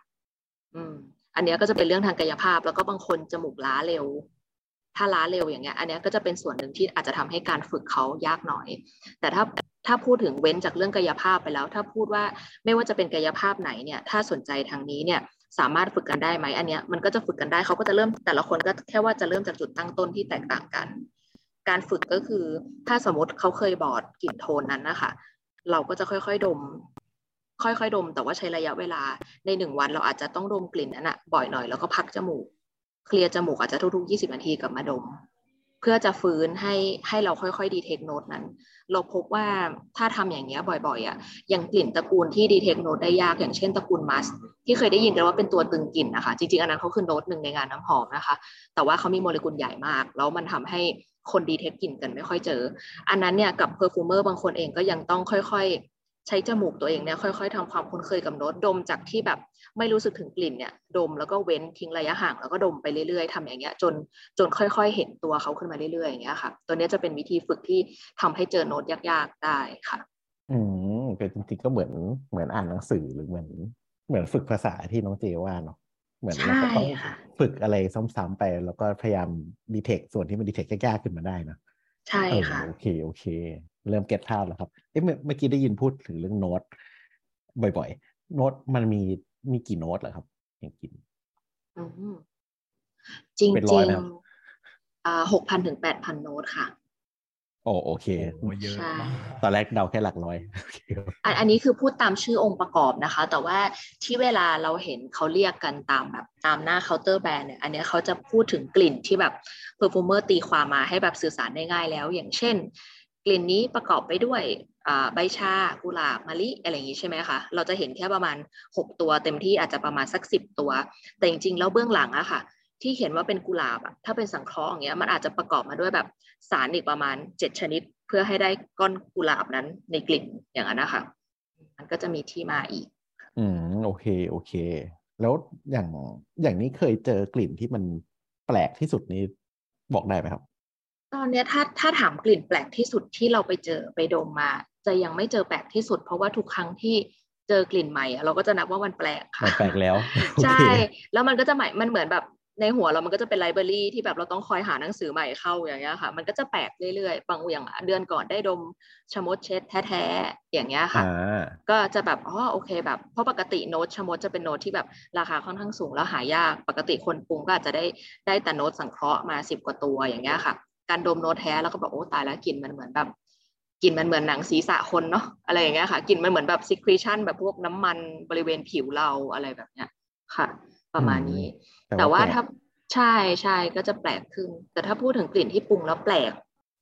อืม อันเนี้ยก็จะเป็นเรื่องทางกายภาพ แล้วก็บางคนจมูกล้าเร็ว ถ้าล้าเร็วอย่างเงี้ยอันนี้ก็จะเป็นส่วนหนึ่งที่อาจจะทำให้การฝึกเขายากหน่อย แต่ถ้าถ้าพูดถึงเว้นจากเรื่องกายภาพไปแล้ว ถ้าพูดว่าไม่ว่าจะเป็นกายภาพไหนเนี่ยถ้าสนใจทางนี้เนี่ยสามารถฝึกกันได้ไหมอันเนี้ยมันก็จะฝึกกันได้เขาก็จะเริ่มแต่ละคนก็แค่ว่าจะเริ่มจากจุดตั้งต้นที่แตกต่างกัน การฝึกก็คือถ้าสมมติเขาเคยบอดกลิ่นโทนนั้นนะคะเราก็จะค่อยๆดม ค่อยๆดม แต่ว่าใช้ระยะเวลาในหนึ่งวันเราอาจจะต้องดมกลิ่นนั้นอะบ่อยหน่อยแล้วก็พักจมูก เคลียร์จมูกอาจจะทุกๆยี่สิบนาทีกลับมาดม เพื่อจะฟื้นให้ให้เราค่อยๆดีเทคโนดนั้น เราพบว่าถ้าทำอย่างเงี้ยบ่อยๆอะอย่างกลิ่นตระกูลที่ดีเทคโนดได้ยากอย่างเช่นตระกูลมัสที่เคยได้ยินกันว่าเป็นตัวตึงกลิ่นนะคะ จริงๆ อันนั้นเขาคือโน้ตหนึ่งในงานน้ำหอมนะคะ แต่ว่าเขามีโมเลกุลใหญ่มาก แล้วมันทำให้คนดีเทคกลิ่นกันไม่ค่อยเจอ อันนั้นเนี่ยกับ perfumer บางคนเองก็ยังต้องค่อยๆ ใช้จมูกตัวเองเนี่ยค่อยๆทำความคุ้นเคยกับโน้ตดมจากที่แบบ ไม่รู้สึกถึงกลิ่นเนี่ยดมแล้วก็เว้นทิ้งระยะห่างแล้วก็ดมไปเรื่อยๆทำอย่างเงี้ยจนจนค่อย ๆ เห็นตัวเขาขึ้นมาเรื่อยๆอย่างเงี้ยค่ะ ตัวเนี้ยจะเป็นวิธีฝึกที่ทำให้เจอโน้ตยากๆได้ค่ะ อืมก็จริงๆก็เหมือนเหมือนอ่านหนังสือหรือเหมือนเหมือนฝึกภาษาที่น้องเจมว่าเนาะเหมือนเราก็ต้องใช่ค่ะฝึกอะไรซ้ำๆไป แล้วก็พยายามdetect ส่วนที่มัน detect ยากๆขึ้นมาได้เนอะใช่เออค่ะโอเคโอเค เริ่ม get ภาพแล้วครับเอ๊ะเมื่อเมื่อกี้ได้ยินพูดถึงเรื่องโน้ตบ่อยๆ โน้ตมันมี มีกี่โน้ตเหรอครับอย่างกลิ่นอืมจริงเป็นร้อยจริงไหมครับอ่าหกพันถึงแปดพันโน้ตค่ะ โอ้โอเคโอ้เยอะใช่มากตอนแรกเดาแค่หลักร้อยโอเคครับอันอันนี้คือพูดตามชื่อองค์ประกอบนะคะ แต่ว่าที่เวลาเราเห็นเขาเรียกกันตามแบบตามหน้าเคาน์เตอร์แบรนด์เนี่ย อันเนี้ยเขาจะพูดถึงกลิ่นที่แบบperfumer ตีความมาให้แบบสื่อสารได้ง่ายแล้ว อย่างเช่น กลิ่นนี้ประกอบไปด้วยอ่า ใบชากุหลาบมะลิอะไรอย่างนี้ใช่ไหมคะเราจะเห็นแค่ประมาณ 6 ตัวเต็มที่อาจจะประมาณสัก 10 ตัว แต่จริงๆแล้วเบื้องหลังอะค่ะ ที่เขียนว่าเป็นกุหลาบอะถ้าเป็นสังเคราะห์อย่างเงี้ยมันอาจจะประกอบมาด้วยแบบสารอีกประมาณ 7 ชนิด เพื่อให้ได้ก้อนกุหลาบนั้นในกลิ่นอย่างนั้นนะคะมันก็จะมีที่มาอีก อืมโอเคโอเค แล้วอย่างอย่างนี้เคยเจอกลิ่นที่มันแปลกที่สุดนี้บอกได้ไหมครับตอนเนี้ยถ้าถ้าถามกลิ่นแปลกที่สุดที่เราไปเจอไปดมมา จะยังไม่เจอแปลกที่สุด เพราะว่าทุกครั้งที่เจอกลิ่นใหม่อะเราก็จะนับว่ามันแปลกค่ะมันแปลกแล้วโอใช่เคแล้วมันก็จะใหม่มันเหมือนแบบในหัวเรามันก็จะเป็นไลบรารีที่แบบเราต้องคอยหาหนังสือใหม่เข้าอย่างเงี้ยค่ะ มันก็จะแปลกเรื่อยๆ บางอย่างเดือนก่อนได้ดมชะมดเช็ดแท้ๆ อย่างเงี้ยค่ะอ่าก็จะแบบอ๋อโอเคแบบเพราะปกติโน้ตชะมดจะเป็นโน้ตที่แบบราคาค่อนข้างสูงแล้วหายาก ปกติคนปรุงก็อาจจะได้ได้แต่โน้ตสังเคราะห์มาสิบกว่าตัวอย่างเงี้ยค่ะ การดมโน้ตแท้แล้วก็แบบโอ้ตายแล้วกลิ่นมันเหมือนแบบ กลิ่นมันเหมือนหนังศีรษะคนเนาะอะไรอย่างเงี้ยค่ะกลิ่นมันเหมือนแบบ secretion แบบพวกน้ำมันบริเวณผิวเราอะไรแบบเนี้ยค่ะ ประมาณนี้ แต่ว่าแปลกถ้าใช่ใช่ก็จะแปลกขึ้น แต่ถ้าพูดถึงกลิ่นที่ปรุงแล้วแปลก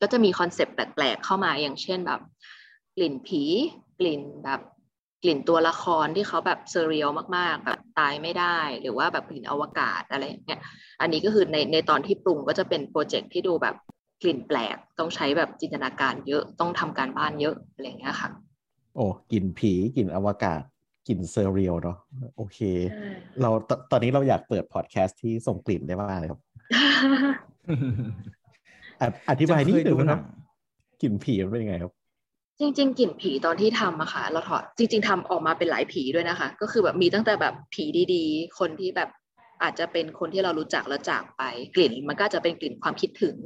ก็จะมีคอนเซปต์แปลกๆเข้ามาอย่างเช่นแบบ กลิ่นผี กลิ่นแบบกลิ่นตัวละครที่เขาแบบ surreal มากๆแบบตายไม่ได้ หรือว่าแบบกลิ่นอวกาศอะไรอย่างเงี้ยอันนี้ก็คือในในตอนที่ปรุงก็จะเป็น project ที่ดูแบบ กลิ่นแปลก ต้องใช้แบบจินตนาการเยอะต้องทำการบ้านเยอะอะไรอย่างเงี้ยค่ะ โอ้กลิ่นผีกลิ่นอวกาศกลิ่น surreal เนาะโอเค เราตอนนี้เราอยากเปิดพอดแคสต์ที่ส่งกลิ่นได้มากเลยครับออธิบายนิดนึงนะครับกลิ่นผีมันเป็นยังไงครับ จริง ๆกลิ่นผีตอนที่ทำอะค่ะ เราถอดจริง ๆทำออกมาเป็นหลายผีด้วยนะคะ ก็คือแบบมีตั้งแต่แบบผีดีๆ คนที่แบบอาจจะเป็นคนที่เรารู้จักแล้วจากไปกลิ่น มันก็จะเป็นกลิ่นความคิดถึง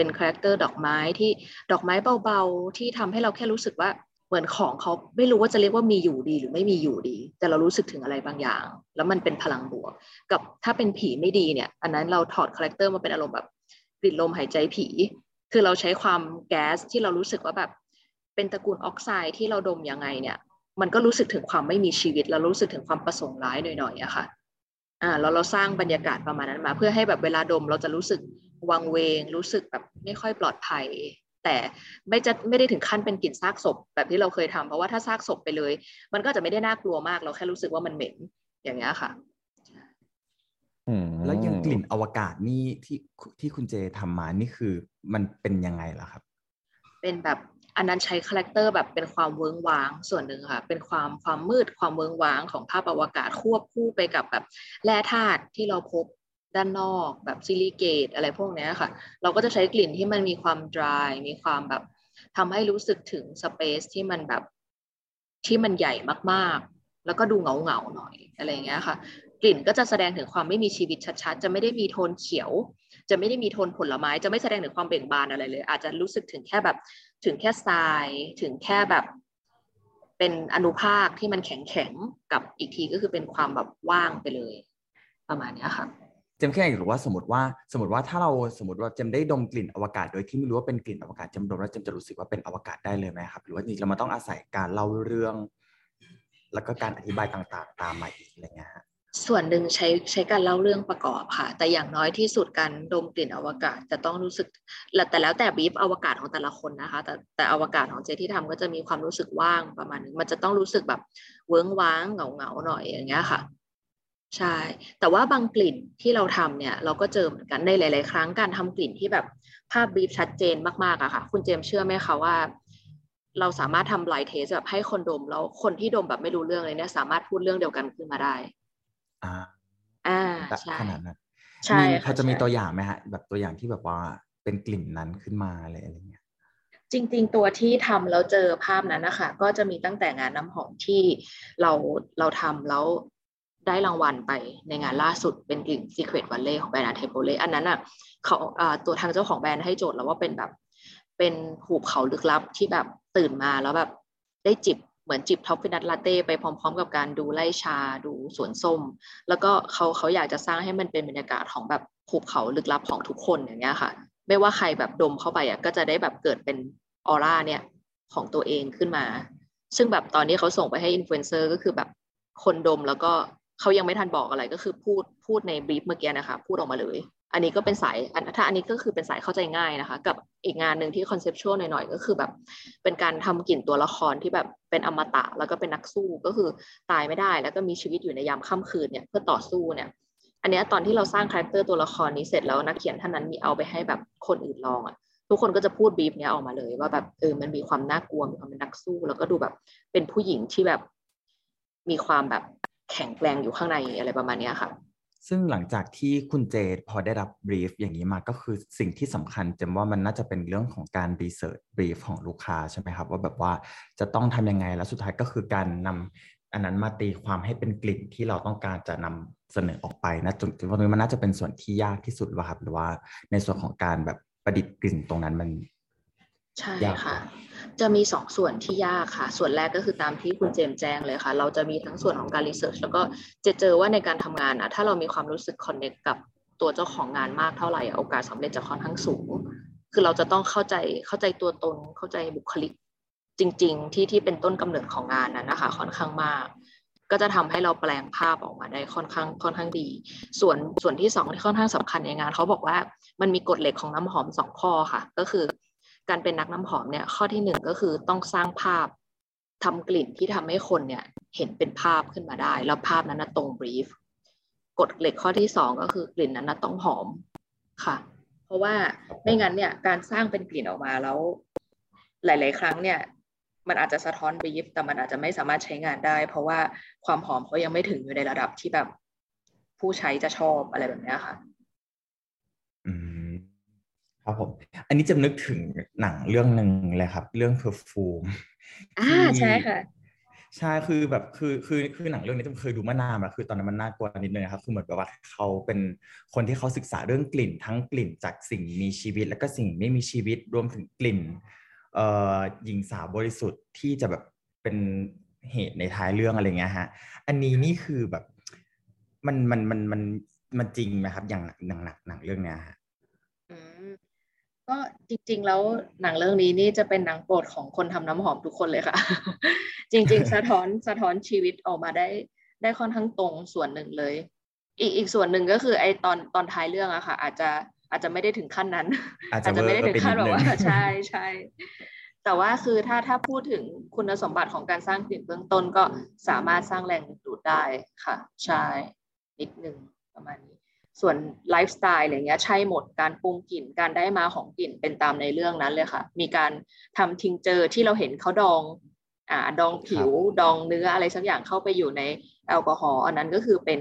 เป็น character ดอกไม้ที่ดอกไม้เบาๆ ที่ทำให้เราแค่รู้สึกว่าเหมือนของเขาไม่รู้ว่าจะเรียกว่ามีอยู่ดีหรือไม่มีอยู่ดี แต่เรารู้สึกถึงอะไรบางอย่าง แล้วมันเป็นพลังบวก กับถ้าเป็นผีไม่ดีเนี่ย อันนั้นเราถอดคาแรคเตอร์มาเป็นอารมณ์แบบกลิ่นลมหายใจผี คือเราใช้ความแก๊สที่เรารู้สึกว่าแบบเป็นตระกูลออกไซด์ที่เราดมยังไงเนี่ย มันก็รู้สึกถึงความไม่มีชีวิต แล้วรู้สึกถึงความประสงค์ร้ายหน่อยๆอะค่ะอ่าแล้วเราสร้างบรรยากาศประมาณนั้นมา เพื่อให้แบบเวลาดมเราจะรู้สึก วังเวง รู้สึกแบบไม่ค่อยปลอดภัย แต่ไม่จะไม่ได้ถึงขั้นเป็นกลิ่นซากศพ แบบที่เราเคยทำเพราะว่าถ้าซากศพไปเลย มันก็จะไม่ได้น่ากลัวมาก เราแค่รู้สึกว่ามันเหม็นอย่างเงี้ยค่ะแล้วยังกลิ่นอวกาศนี่ที่ที่คุณเจทำมานี่คือมันเป็นยังไงล่ะครับ เป็นแบบอันนั้นใช้คาแรคเตอร์แบบเป็นความเวิ้งว้างส่วนหนึ่งค่ะ เป็นความความมืดความเวิ้งว้างของภาพอวกาศควบคู่ไปกับแบบแร่ธาตุที่เราพบ ด้านนอกแบบซิลิเกตอะไรพวกนี้ค่ะ เราก็จะใช้กลิ่นที่มันมีความ dry มีความแบบทำให้รู้สึกถึงสเปซที่มันแบบที่มันใหญ่มากๆ แล้วก็ดูเหงาเหงาหน่อยอะไรเงี้ยค่ะ กลิ่นก็จะแสดงถึงความไม่มีชีวิตชัดๆ จะไม่ได้มีโทนเขียว จะไม่ได้มีโทนผลไม้ จะไม่แสดงถึงความเบ่งบานอะไรเลย อาจจะรู้สึกถึงแค่แบบถึงแค่ทราย ถึงแค่แบบ เป็นอนุภาคที่มันแข็งแข็งกับอีกทีก็คือเป็นความแบบว่างไปเลย ประมาณนี้ค่ะ จมแค่อยากรู้ว่าสมมติว่าสมมติว่าถ้าเราสมมติว่าจมได้ดมกลิ่นอวกาศโดยที่ไม่รู้ว่าเป็นกลิ่นอวกาศจมดมแล้วจมจะรู้สึกว่าเป็นอวกาศได้เลยไหมครับ หรือว่าจริงเรามาต้องอาศัยการเล่าเรื่อง แล้วก็การอธิบายต่างๆ ตามมาอีกอะไรเงี้ยฮะส่วนหนึ่งใช้ใช้การเล่าเรื่องประกอบค่ะ แต่อย่างน้อยที่สุดการดมกลิ่นอวกาศจะต้องรู้สึกแต่แล้วแต่บีฟอวกาศของแต่ละคนนะคะ แต่แต่อวกาศของเจที่ทำก็จะมีความรู้สึกว่างประมาณนึงมันจะต้องรู้สึกแบบเวิ้งว้างเหงาเหงาหน่อยอย่างเงี้ยค่ะ ใช่ แต่ว่าบางกลิ่นที่เราทำเนี่ย เราก็เจอเหมือนกันในหลาย ๆ ครั้งการทำกลิ่นที่แบบภาพบีฟชัดเจนมากๆอะค่ะ คุณเจมเชื่อไหมคะว่า เราสามารถทำ blind test แบบให้คนดมแล้วคนที่ดมแบบไม่รู้เรื่องเลยเนี่ยสามารถพูดเรื่องเดียวกันขึ้นมาได้ อ่า อ่าแบบใช่ขนาดนั้นใช่มีค่ะพอจะมีใช่ตัวอย่างไหมฮะแบบตัวอย่างที่แบบว่าเป็นกลิ่นนั้นขึ้นมาอะไรอะไรเงี้ยจริง ๆ ตัวที่ทำแล้วเจอภาพนั้นนะคะก็จะมีตั้งแต่งานน้ำหอมที่เราเราทำแล้ว ได้รางวัลไปในงานล่าสุดเป็นกลิ่น Secret Valley ของแบรนด์อาเทโปเลอันนั้นอะเขาอ่าตัวทางเจ้าของแบรนด์ให้โจทย์แล้วว่าเป็นแบบ เป็นหูบเขาลึกลับที่แบบตื่นมาแล้วแบบได้จิบเหมือนจิบท็อปฟินัทลาเต้ไปพร้อม ๆ กับการดูไล่ชาดูสวนส้ม แล้วก็เขาเขาอยากจะสร้างให้มันเป็นบรรยากาศของแบบภูเขาลึกลับของทุกคนอย่างเงี้ยค่ะ ไม่ว่าใครแบบดมเข้าไปอะก็จะได้แบบเกิดเป็นออร่าเนี่ยของตัวเองขึ้นมา ซึ่งแบบตอนนี้เขาส่งไปให้อินฟลูเอนเซอร์ก็คือแบบคนดมแล้วก็ เขายังไม่ทันบอกอะไรก็คือพูดพูดใน brief เมื่อกี้นะคะ พูดออกมาเลย อันนี้ก็เป็นสายถ้าอันนี้ก็คือเป็นสายเข้าใจง่ายนะคะ กับอีกงานหนึ่งที่ conceptual หน่อยๆ ก็คือแบบเป็นการทำกลิ่นตัวละครที่แบบเป็นอมตะ แล้วก็เป็นนักสู้ก็คือตายไม่ได้ แล้วก็มีชีวิตอยู่ในยามค่ำคืนเนี่ยเพื่อต่อสู้เนี่ยอันเนี้ยตอนที่เราสร้างคาแรคเตอร์ตัวละครนี้เสร็จแล้วนักเขียนท่านนั้นมีเอาไปให้แบบคนอื่นลองอะทุกคนก็จะพูดบีฟเนี้ยออกมาเลย ว่าแบบเออมันมีความน่ากลัวมีความเป็นนักสู้ แล้วก็ดูแบบเป็นผู้หญิงที่แบบมีความแบบ แข็งแกร่งอยู่ข้างในอะไรประมาณนี้ค่ะ ซึ่งหลังจากที่คุณเจพอได้รับ brief อย่างนี้มาก็คือสิ่งที่สำคัญเจมว่ามันน่าจะเป็นเรื่องของการ research brief ของลูกค้าใช่ไหมครับ ว่าแบบว่าจะต้องทำยังไงแล้วสุดท้ายก็คือการนำอันนั้นมาตีความให้เป็นกลิ่นที่เราต้องการจะนำเสนอออกไปนะจนจนวันนี้มันน่าจะเป็นส่วนที่ยากที่สุดว่ะครับหรือว่าในส่วนของการแบบประดิษฐ์กลิ่นตรงนั้นมัน ใช่ยากค่ะ จะมีสองส่วนที่ยากค่ะ ส่วนแรกก็คือตามที่คุณเจมส์แจ้งเลยค่ะ เราจะมีทั้งส่วนของการรีเสิร์ชแล้วก็จะเจอว่าในการทำงานอะถ้าเรามีความรู้สึกคอนเน c t กับตัวเจ้าของงานมากเท่าไหร่อะโอกาสสำเร็จจะค่อนข้างสูง คือเราจะต้องเข้าใจเข้าใจตัวตน เข้าใจบุคลิกจริง ๆ ที่ที่เป็นต้นกำเนิดของงานนั้นนะคะ ค่อนข้างมาก ก็จะทำให้เราแปลงภาพออกมาได้ค่อนข้างค่อนข้างดี ส่วนส่วนที่สองที่ค่อนข้างสำคัญในงานเขาบอกว่ามันมีกฎเหล็กของน้ำหอมสองข้อค่ะ ก็คือ การเป็นนักน้ำหอมเนี่ยข้อที่หนึ่งก็คือต้องสร้างภาพทำกลิ่นที่ทำให้คนเนี่ยเห็นเป็นภาพขึ้นมาได้ แล้วภาพนั้นนะตรงบรีฟกฎเหล็กข้อที่สองก็คือกลิ่นนั้นนะต้องหอมค่ะ เพราะว่าไม่งั้นเนี่ยการสร้างเป็นกลิ่นออกมาแล้ว หลาย ๆ ครั้งเนี่ย มันอาจจะสะท้อนบรีฟแต่มันอาจจะไม่สามารถใช้งานได้ เพราะว่าความหอมเขายังไม่ถึงอยู่ในระดับที่แบบผู้ใช้จะชอบอะไรแบบนี้ค่ะอืม ครับผม อันนี้จะนึกถึงหนังเรื่องหนึ่งเลยครับ เรื่อง perfume อ่าใช่ค่ะใช่คือแบบคือคือคือหนังเรื่องนี้จะเคยดูมานานแล้วคือตอนนั้นมันน่ากลัวนิดนึงนะครับคือเหมือนแบบว่าเขาเป็นคนที่เขาศึกษาเรื่องกลิ่น ทั้งกลิ่นจากสิ่งมีชีวิต แล้วก็สิ่งไม่มีชีวิตรวมถึงกลิ่นเอ่อหญิงสาวบริสุทธิ์ที่จะแบบเป็นเหตุในท้ายเรื่องอะไรเงี้ยฮะอันนี้นี่คือแบบมันมันมันมันมันจริงไหมครับอย่างหนังหนังหนังเรื่องเนี้ยฮะอืม ก็จริง ๆ แล้วหนังเรื่องนี้นี่จะเป็นหนังโปรดของคนทำน้ำหอมทุกคนเลยค่ะ จริง ๆ สะท้อนสะท้อนชีวิตออกมาได้ได้ค่อนข้างตรงส่วนหนึ่งเลย อีกอีกส่วนหนึ่งก็คือไอตอนตอนท้ายเรื่องอะค่ะ อาจจะอาจจะไม่ได้ถึงขั้นนั้น อาจจะไม่ได้เวอร์ถึงขั้นไปนิแบดนึงบว่าใช่ใช่แต่ว่าคือถ้าถ้าพูดถึงคุณสมบัติของการสร้างกลิ่นเบื้องต้นก็สามารถสร้างแรงดึงดูดได้ค่ะ ใช่นิดนึงประมาณนี้ ส่วนไลฟ์สไตล์อะไรเงี้ยใช่หมดการปรุงกลิ่นการได้มาของกลิ่นเป็นตามในเรื่องนั้นเลยค่ะ มีการทำทิงเจอร์ที่เราเห็นเขาดองอ่าดองผิวดองเนื้ออะไรสักอย่างเข้าไปอยู่ในแอลกอฮอล์อันนั้นก็คือเป็น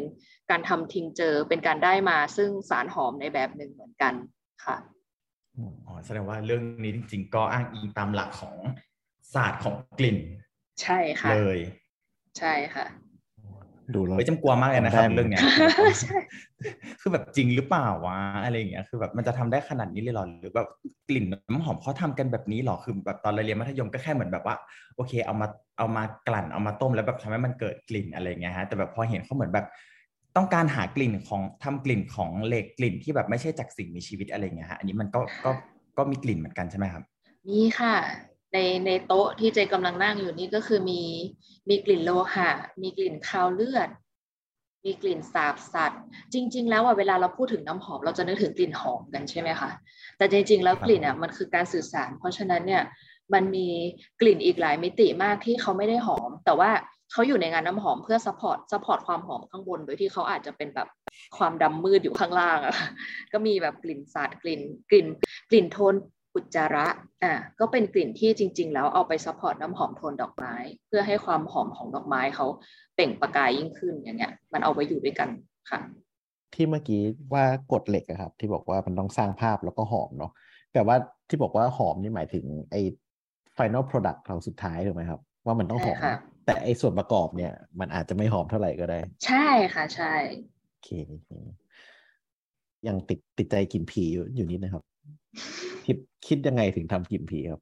การทำทิงเจอร์เป็นการได้มาซึ่งสารหอมในแบบหนึ่งเหมือนกันค่ะอ๋อแสดงว่าเรื่องนี้จริง ๆ ก็อ้างอิงตามหลักของศาสตร์ของกลิ่น ใช่ค่ะเลย ใช่ค่ะ ดูแล้วเฮ้ยจำกลัวมากเลยนะครับได้ไหมเรื่องเนี้ยใช่คือแบบจริงหรือเปล่าวะอะไรอย่างเงี้ยคือแบบมันจะทำได้ขนาดนี้เลยเหรอหรือแบบกลิ่นน้ำหอมเขาทำกันแบบนี้เหรอคือแบบตอนเราเรียนมัธยมก็แค่เหมือนแบบว่า โอเค เอามาเอามากลั่นเอามาต้มแล้วแบบทำให้มันเกิดกลิ่นอะไรอย่างเงี้ยฮะแต่แบบพอเห็นเขาเหมือนแบบต้องการหากลิ่นของทำกลิ่นของเหล็กกลิ่นที่แบบไม่ใช่จากสิ่งมีชีวิตอะไรอย่างเงี้ยฮะอันนี้มันก็ก็ก็มีกลิ่นเหมือนกันใช่ไหมครับมีค่ะ ในในโต๊ะที่เจกำลังนั่งอยู่นี่ก็คือมีมีกลิ่นโลหะ มีกลิ่นคาวเลือด มีกลิ่นสาบสัตว์ จริง ๆ แล้วอะเวลาเราพูดถึงน้ำหอมเราจะนึกถึงกลิ่นหอมกันใช่ไหมคะแต่จริง ๆ แล้วกลิ่นอะมันคือการสื่อสาร เพราะฉะนั้นเนี่ยมันมีกลิ่นอีกหลายมิติมากที่เขาไม่ได้หอม แต่ว่าเขาอยู่ในงานน้ำหอมเพื่อ support support ความหอมข้างบนโดยที่เขาอาจจะเป็นแบบความดำมืดอยู่ข้างล่างอะก็มีแบบกลิ่นสาบกลิ่นกลิ่น กลิ่นโทน อุจจาระอะก็เป็นกลิ่นที่จริง ๆ แล้วเอาไป support น้ำหอมโทนดอกไม้ เพื่อให้ความหอมของดอกไม้เขาเปล่งประกายยิ่งขึ้นอย่างเงี้ย มันเอาไว้อยู่ด้วยกันค่ะ ที่เมื่อกี้ว่ากฎเหล็กอะครับ ที่บอกว่ามันต้องสร้างภาพแล้วก็หอมเนาะแต่ว่าที่บอกว่าหอมนี่หมายถึงไอ้ final product เราสุดท้ายถูกไหมครับ ว่ามันต้องหอมใช่ค่ะแต่ไอ้ส่วนประกอบเนี่ย มันอาจจะไม่หอมเท่าไหร่ก็ได้ ใช่ค่ะใช่โอเคโอเคยังติดติดใจกลิ่นผีอยู่อยู่นิดนะครับ คิดคิดยังไงถึงทำกลิ่นผีครับ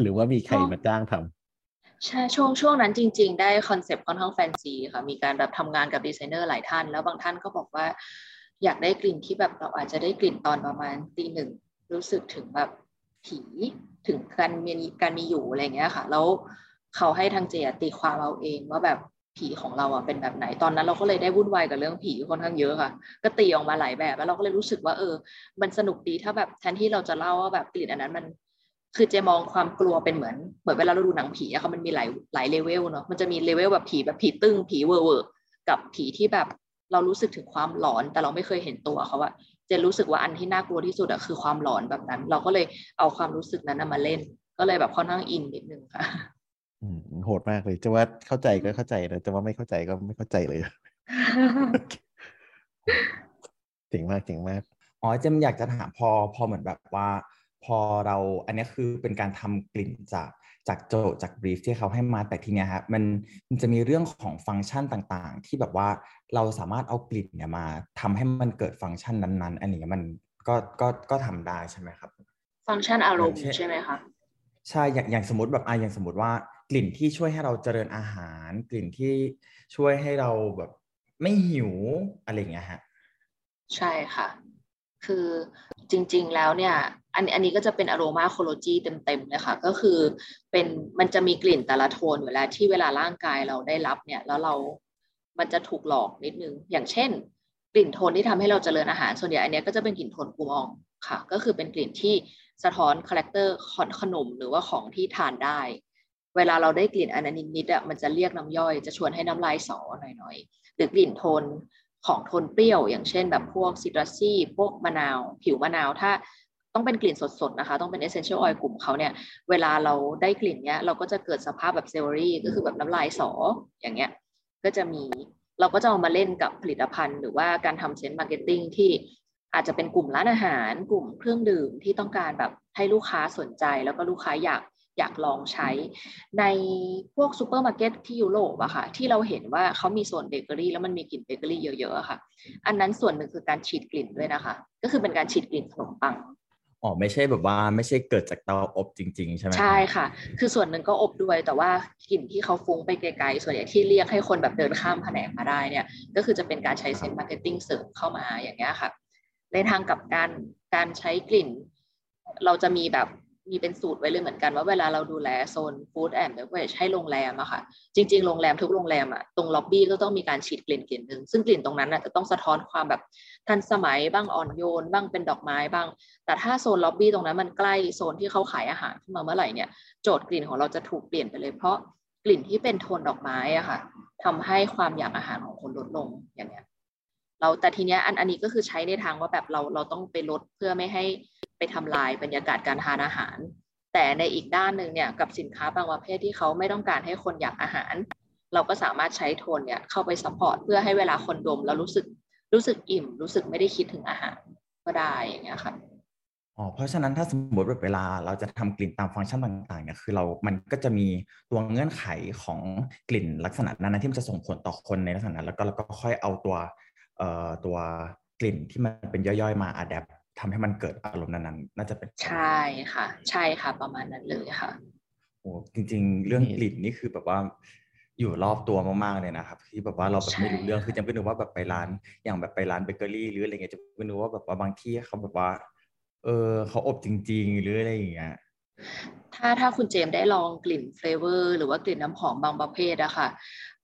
หรือว่ามีใครมาจ้างทำใช่ช่วงช่วงนั้นจริง ๆ ได้คอนเซปต์ค่อนข้างแฟนซีค่ะ มีการแบบทำงานกับดีไซเนอร์หลายท่าน แล้วบางท่านก็บอกว่า อยากได้กลิ่นที่แบบเราอาจจะได้กลิ่นตอนประมาณตีหนึ่งรู้สึกถึงแบบผีถึงการมีการมีอยู่อะไรอย่างเงี้ยค่ะ แล้วเขาให้ทางเจตีความเอาเองว่าแบบ ผีของเราอะเป็นแบบไหนตอนนั้นเราก็เลยได้วุ่นวายกับเรื่องผีค่อนข้างเยอะค่ะ ก็ตีออกมาหลายแบบแล้วเราก็เลยรู้สึกว่าเออ มันสนุกดีถ้าแบบแทนที่เราจะเล่าว่าแบบกลิ่นอันนั้นมัน คือเจมองความกลัวเป็นเหมือนเหมือนเวลาเราดูหนังผีอะค่ะมันมีหลายหลายเลเวลเนาะมันจะมีเลเวลแบบผีแบบผีตึ้งผีเวอร์เวอร์กับผีที่แบบเรารู้สึกถึงความหลอน แต่เราไม่เคยเห็นตัวเขาอะเจนรู้สึกว่าอันที่น่ากลัวที่สุดอะคือความหลอนแบบนั้น เราก็เลยเอาความรู้สึกนั้นมาเล่น ก็เลยแบบค่อนข้างอินนิดนึงค่ะ โหดมากเลยจะว่าเข้าใจก็เข้าใจนะจะว่าไม่เข้าใจก็ไม่เข้าใจเลยเจ๋งมากเจ๋งมากอ๋อเจมอยากจะถามพอพอเหมือนแบบว่า พอเราอันนี้คือเป็นการทำกลิ่นจากจากโจทย์จากบรีฟที่เขาให้มาแต่ทีเนี้ยครับมันมันจะมีเรื่องของฟังก์ชันต่างๆ ที่แบบว่าเราสามารถเอากลิ่นเนี่ยมาทำให้มันเกิดฟังก์ชันนั้นๆ อันนี้มันก็ก็ก็ทำได้ใช่ไหมครับ ฟังก์ชันอารมณ์อย่างเช่นใช่ไหมคะใช่อย่างอย่างสมมติแบบอะอย่างสมมติว่า กลิ่นที่ช่วยให้เราเจริญอาหาร กลิ่นที่ช่วยให้เราแบบไม่หิวอะไรอย่างเงี้ยฮะใช่ค่ะ คือจริง ๆ แล้วเนี่ย อันอันนี้ก็จะเป็น aromachology เต็มๆเลยค่ะ ก็คือเป็นมันจะมีกลิ่นแต่ละโทนอยู่แล้วที่เวลาร่างกายเราได้รับเนี่ย แล้วเรา มันจะถูกหลอกนิดนึง อย่างเช่น กลิ่นโทนที่ทำให้เราเจริญอาหาร ส่วนใหญ่อันเนี้ยก็จะเป็นกลิ่นโทนกูมองค่ะ ก็คือเป็นกลิ่นที่สะท้อนคาแรคเตอร์ขนมหรือว่าของที่ทานได้ เวลาเราได้กลิ่นอันนั้นนิดๆอะมันจะเรียกน้ำย่อย จะชวนให้น้ำลายสอหน่อยๆ หรือกลิ่นโทนของโทนเปรี้ยว อย่างเช่นแบบพวก citrusy พวกมะนาว ผิวมะนาวถ้าต้องเป็นกลิ่นสดๆนะคะ ต้องเป็น essential oil กลุ่มเขาเนี่ย เวลาเราได้กลิ่นเนี้ย เราก็จะเกิดสภาพแบบ saliva ก็คือแบบน้ำลายสออย่างเงี้ย ก็จะมี เราก็จะเอามาเล่นกับผลิตภัณฑ์ หรือว่าการทำ scent marketing ที่อาจจะเป็นกลุ่มร้านอาหาร กลุ่มเครื่องดื่มที่ต้องการแบบให้ลูกค้าสนใจ แล้วก็ลูกค้าอยาก อยากลองใช้ ในพวกซูเปอร์มาร์เก็ตที่ยุโรปอะค่ะ ที่เราเห็นว่าเขามีโซนเบเกอรี่แล้วมันมีกลิ่นเบเกอรี่เยอะๆอะค่ะ อันนั้นส่วนหนึ่งคือการฉีดกลิ่นด้วยนะคะ ก็คือเป็นการฉีดกลิ่นขนมปังอ๋อไม่ใช่แบบว่าไม่ใช่เกิดจากเตาอบจริง ๆ ใช่ไหมใช่ค่ะ คือส่วนหนึ่งก็อบด้วยแต่ว่ากลิ่นที่เขาฟุ้งไปไกลๆ ส่วนใหญ่ที่เรียกให้คนแบบเดินข้ามแผนกมาได้เนี่ย ก็คือจะเป็นการใช้ scent marketing เสริมเข้ามาอย่างเงี้ยค่ะ ในทางกับการการใช้กลิ่น เราจะมีแบบ มีเป็นสูตรไว้เลยเหมือนกันว่าเวลาเราดูแลโซน food and beverage ให้โรงแรมอะค่ะ จริง ๆ โรงแรมทุกโรงแรมอะตรงล็อบบี้ก็ต้องมีการฉีดกลิ่นกลิ่นหนึ่งซึ่งกลิ่นตรงนั้นอะจะต้องสะท้อนความแบบทันสมัยบ้างอ่อนโยน บ้างเป็นดอกไม้บ้าง แต่ถ้าโซนล็อบบี้ตรงนั้นมันใกล้โซนที่เขาขายอาหารขึ้นมาเมื่อไหร่เนี่ยโจทย์กลิ่นของเราจะถูกเปลี่ยนไปเลยเพราะกลิ่นที่เป็นโทนดอกไม้อะค่ะทำให้ความอยากอาหารของคนลดลงอย่างเงี้ยเราแต่ทีเนี้ยอันอันนี้ก็คือใช้ในทางว่าแบบเราเราต้องไปลดเพื่อไม่ให้ ไปทำลายบรรยากาศการทานอาหาร แต่ในอีกด้านหนึ่งเนี่ยกับสินค้าบางประเภทที่เขาไม่ต้องการให้คนอยากอาหาร เราก็สามารถใช้โทนเนี่ยเข้าไป support เพื่อให้เวลาคนดมแล้วรู้สึกรู้สึกอิ่ม รู้สึกไม่ได้คิดถึงอาหารก็ได้อย่างเงี้ยค่ะอ๋อเพราะฉะนั้นถ้าสมมติแบบเวลาเราจะทำกลิ่นตามฟังก์ชันต่างๆเนี่ยคือเรา มันก็จะมีตัวเงื่อนไขของกลิ่นลักษณะนั้นที่มันจะส่งผลต่อคนในลักษณะนั้นแล้วก็แล้วก็ค่อยเอาตัวเอ่อตัวกลิ่นที่มันเป็นย่อยๆมา adapt ทำให้มันเกิดอารมณ์นั้นๆน่าจะเป็นใช่ค่ะ ใช่ค่ะ ประมาณนั้นเลยค่ะโอ้จริง ๆ เรื่องกลิ่นนี่คือแบบว่าอยู่รอบตัวมากๆเลยนะครับที่แบบว่าเราแบบไม่รู้เรื่องคือจำเป็นนึกว่าแบบไปร้านอย่างแบบไปร้านเบเกอรี่หรืออะไรเงี้ยจะเป็นนึกว่าแบบว่าบางที่เขาแบบว่า เออเขาอบจริง ๆ หรืออะไรอย่างเงี้ยถ้าถ้าคุณเจมส์ได้ลองกลิ่น flavor หรือว่ากลิ่นน้ำหอมบางประเภทอะค่ะ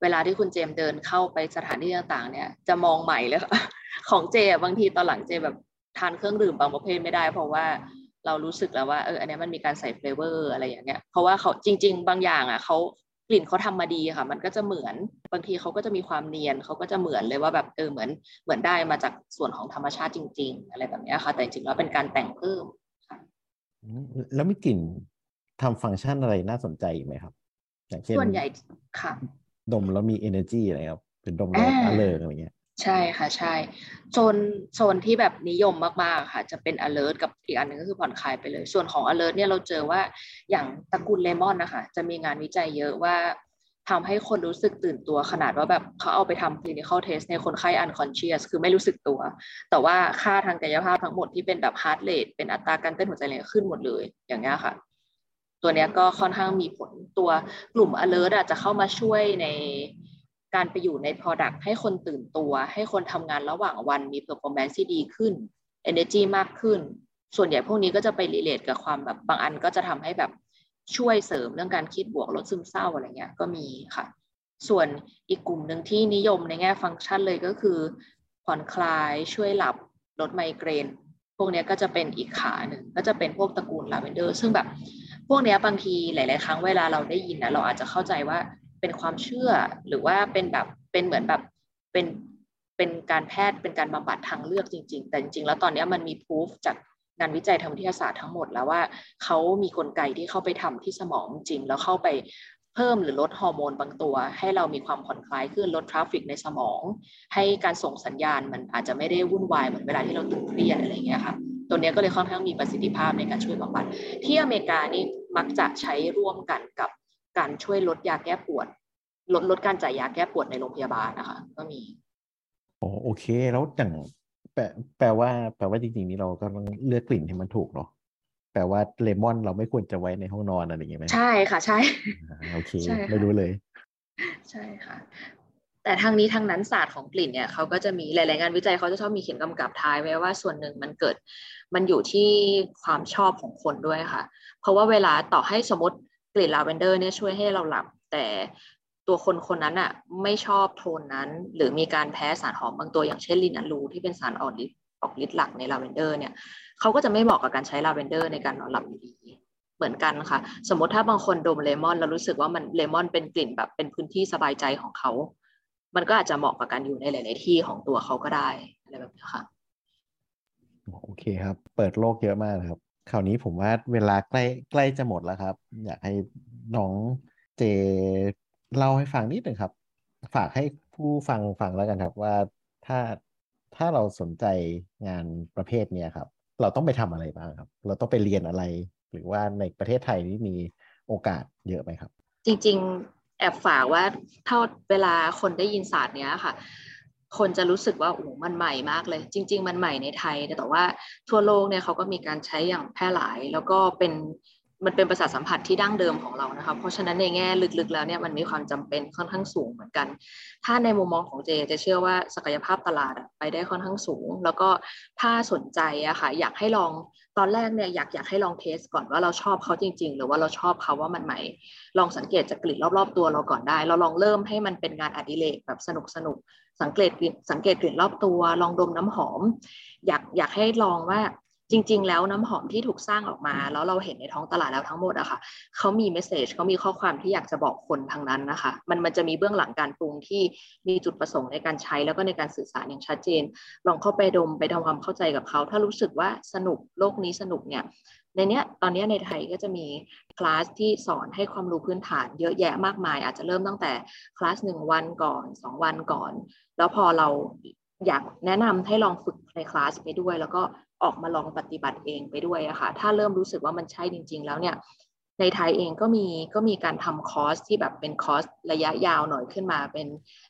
เวลาที่คุณเจมส์เดินเข้าไปสถานที่ต่างๆ เนี่ย จะมองใหม่เลยค่ะของเจอะบางทีตอนหลังเจแบบ ทานเครื่องดื่มบางประเภทไม่ได้ เพราะว่าเรารู้สึกแล้วว่าเอออันนี้มันมีการใส่ flavor อะไรอย่างเงี้ยเพราะว่าเขาจริง ๆ บางอย่างอะเขากลิ่นเขาทำมาดีค่ะ มันก็จะเหมือนบางทีเขาก็จะมีความเนียนเขาก็จะเหมือนเลยว่าแบบเออเหมือนเหมือนได้มาจากส่วนของธรรมชาติจริง ๆ อะไรแบบเนี้ยค่ะ แต่จริงๆแล้วเป็นการแต่งเพิ่มอืมแล้วมีกลิ่นทำฟังก์ชันอะไรน่าสนใจอีกไหมครับอย่างเช่นส่วนใหญ่ค่ะ ดมแล้วมี energy อะไรครับเป็นดมแล้วอ่าอเลิร์อะไรเงี้ย ใช่ค่ะ ใช่ โซนโซนที่แบบนิยมมากๆค่ะ จะเป็น alert กับอีกอันหนึงก็คือผ่อนคลายไปเลย ส่วนของ alert เนี่ยเราเจอว่าอย่างตระกูลเลมอนนะคะจะมีงานวิจัยเยอะว่าทำให้คนรู้สึกตื่นตัวขนาดว่าแบบเขาเอาไปทำ clinical test ในคนไข้ unconscious คือไม่รู้สึกตัว แต่ว่าค่าทางกายภาพทั้งหมดที่เป็นแบบ heart rate เป็นอัตราการเต้นหัวใจเลยขึ้นหมดเลยอย่างเงี้ยค่ะ ตัวเนี้ยก็ค่อนข้างมีผลตัวกลุ่ม alert อาจจะเข้ามาช่วยใน การไปอยู่ใน product ให้คนตื่นตัว ให้คนทำงานระหว่างวันมี performance ที่ดีขึ้น energy มากขึ้น ส่วนใหญ่พวกนี้ก็จะไป relate กับความแบบบางอันก็จะทำให้แบบช่วยเสริมเรื่องการคิดบวกลดซึมเศร้าอะไรเงี้ยก็มีค่ะ ส่วนอีกกลุ่มหนึ่งที่นิยมในแง่ฟังก์ชันเลยก็คือ ผ่อนคลายช่วยหลับลดไมเกรน พวกนี้ก็จะเป็นอีกขาหนึ่งก็จะเป็นพวกตระกูลลาเวนเดอร์ ซึ่งแบบพวกนี้บางทีหลาย ๆ ครั้งเวลาเราได้ยินนะเราอาจจะเข้าใจว่า เป็นความเชื่อหรือว่าเป็นแบบเป็นเหมือนแบบเป็นเป็นการแพทย์เป็นการบำบัดทางเลือกจริง ๆ แต่จริงๆ แล้วตอนนี้มันมีพิสูจน์จากงานวิจัยทางวิทยาศาสตร์ทั้งหมดแล้วว่าเขามีกลไกที่เข้าไปทำที่สมองจริง แล้วเข้าไปเพิ่มหรือลดฮอร์โมนบางตัว ให้เรามีความผ่อนคลายขึ้นลด traffic ในสมอง ให้การส่งสัญญาณมันอาจจะไม่ได้วุ่นวายเหมือนเวลาที่เราตึงเครียดอะไรเงี้ยค่ะตัวนี้ก็เลยค่อนข้างมีประสิทธิภาพในการช่วยบำบัดที่อเมริกานี่มักจะใช้ร่วมกันกับ การช่วยลดยาแก้ปวด ลดลดการจ่ายยาแก้ปวดในโรงพยาบาลนะคะ ก็มีอ๋อโอเค แล้วอย่างแปลแปลว่า แปลว่าจริงๆนี่เราก็ต้องเลือกกลิ่นที่มันถูกเนาะแปลว่าเลมอนเราไม่ควรจะไว้ในห้องนอนอะไรอย่างเงี้ยไหมใช่ค่ะ ใช่อ่าโอเคใช่ค่ะไม่รู้เลย ใช่ค่ะ แต่ทางนี้ทางนั้นศาสตร์ของกลิ่นเนี่ยเขาก็จะมีหลาย ๆ งานวิจัยเขาจะชอบมีเขียนกำกับท้ายไว้ว่าส่วนหนึ่งมันเกิด มันอยู่ที่ความชอบของคนด้วยค่ะ เพราะว่าเวลาต่อให้สมมติ กลิ่นลาเวนเดอร์เนี่ยช่วยให้เราหลับ แต่ตัวคนคนนั้นอะไม่ชอบโทนนั้น หรือมีการแพ้สารหอมบางตัวอย่างเช่นลินาลูที่เป็นสารออกฤทธิ์ออกฤทธิ์หลักในลาเวนเดอร์เนี่ยเขาก็จะไม่เหมาะกับการใช้ลาเวนเดอร์ในการนอนหลับดีเหเหมือนกันค่ะ สมมติถ้าบางคนดมเลมอนแล้วรู้สึกว่ามันเลมอนเป็นกลิ่นแบบเป็นพื้นที่สบายใจของเขา มันก็อาจจะเหมาะกับการอยู่ในหลาย ๆ ที่ของตัวเขาก็ได้อะไรแบบนี้ค่ะโอเคครับ เปิดโลกเยอะมากครับ คราวนี้ผมว่าเวลาใกล้ใกล้จะหมดแล้วครับ อยากให้น้องเจเล่าให้ฟังนิดหนึ่งครับ ฝากให้ผู้ฟังฟังแล้วกันครับว่าถ้าถ้าเราสนใจงานประเภทเนี้ครับ เราต้องไปทำอะไรบ้างครับ เราต้องไปเรียนอะไร หรือว่าในประเทศไทยนี้มีโอกาสเยอะไหมครับ จริง ๆ แอบฝากว่าเท่าเวลาคนได้ยินศาสตร์เนี้ยค่ะ คนจะรู้สึกว่าโอ้มันใหม่มากเลย จริง ๆ มันใหม่ในไทย แต่ว่าทั่วโลกเนี่ยเขาก็มีการใช้อย่างแพร่หลาย แล้วก็เป็นมันเป็นประสาทสัมผัสที่ดั้งเดิมของเรานะคะเพราะฉะนั้นในแง่ลึกๆแล้วเนี่ยมันมีความจำเป็นค่อนข้างสูงเหมือนกัน ถ้าในมุมมองของเจจะเชื่อว่าศักยภาพตลาดไปได้ค่อนข้างสูง แล้วก็ถ้าสนใจอะค่ะอยากให้ลอง ตอนแรกเนี่ยอยากอยากให้ลองเทสก่อนว่าเราชอบเขาจริง ๆ หรือว่าเราชอบเขาว่ามันใหม่ลองสังเกตจากกลิ่นรอบๆ ตัวเราก่อนได้ เราลองเริ่มให้มันเป็นงานอดิเรกแบบสนุกสนุกสังเกตสังเกตกลิ่นรอบตัว ลองดมน้ำหอม อยากอยากให้ลองว่า จริง ๆ แล้วน้ำหอมที่ถูกสร้างออกมา แล้วเราเห็นในท้องตลาดแล้วทั้งหมดอะค่ะเขามีเมสเซจเขามีข้อความที่อยากจะบอกคนทางนั้นนะคะ มันมันจะมีเบื้องหลังการปรุงที่มีจุดประสงค์ในการใช้แล้วก็ในการสื่อสารอย่างชัดเจน ลองเข้าไปดมไปทำความเข้าใจกับเขา ถ้ารู้สึกว่าสนุกโลกนี้สนุกเนี่ยในเนี้ยตอนนี้ในไทยก็จะมีคลาสที่สอนให้ความรู้พื้นฐานเยอะแยะมากมาย อาจจะเริ่มตั้งแต่คลาสหนึ่งวันก่อนสองวันก่อน แล้วพอเราอยากแนะนำให้ลองฝึกในคลาสไปด้วย แล้วก็ ออกมาลองปฏิบัติเองไปด้วยอะค่ะถ้าเริ่มรู้สึกว่ามันใช่จริง ๆ แล้วเนี่ยในไทยเองก็มีก็มีการทำคอร์สที่แบบเป็นคอร์สระยะยาวหน่อยขึ้นมาเป็น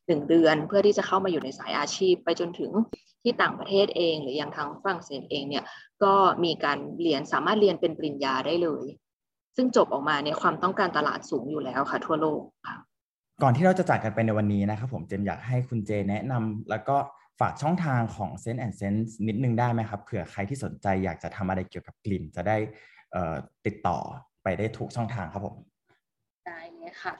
หนึ่งเดือน เพื่อที่จะเข้ามาอยู่ในสายอาชีพ ไปจนถึงที่ต่างประเทศเอง หรือยังทางฝรั่งเศสเองเนี่ยก็มีการเรียนสามารถเรียนเป็นปริญญาได้เลย ซึ่งจบออกมาเนี่ยความต้องการตลาดสูงอยู่แล้วค่ะ ทั่วโลกค่ะก่อนที่เราจะจากกันไปในวันนี้นะครับผมเจมอยากให้คุณเจแนะนำแล้วก็ ฝากช่องทางของ Sense and Sense นิดนึงได้ไหมครับเผื่อใครที่สนใจอยากจะทำอะไรเกี่ยวกับกลิ่น จะได้ติดต่อไปได้ถูกช่องทางครับผมได้เลยค่ะ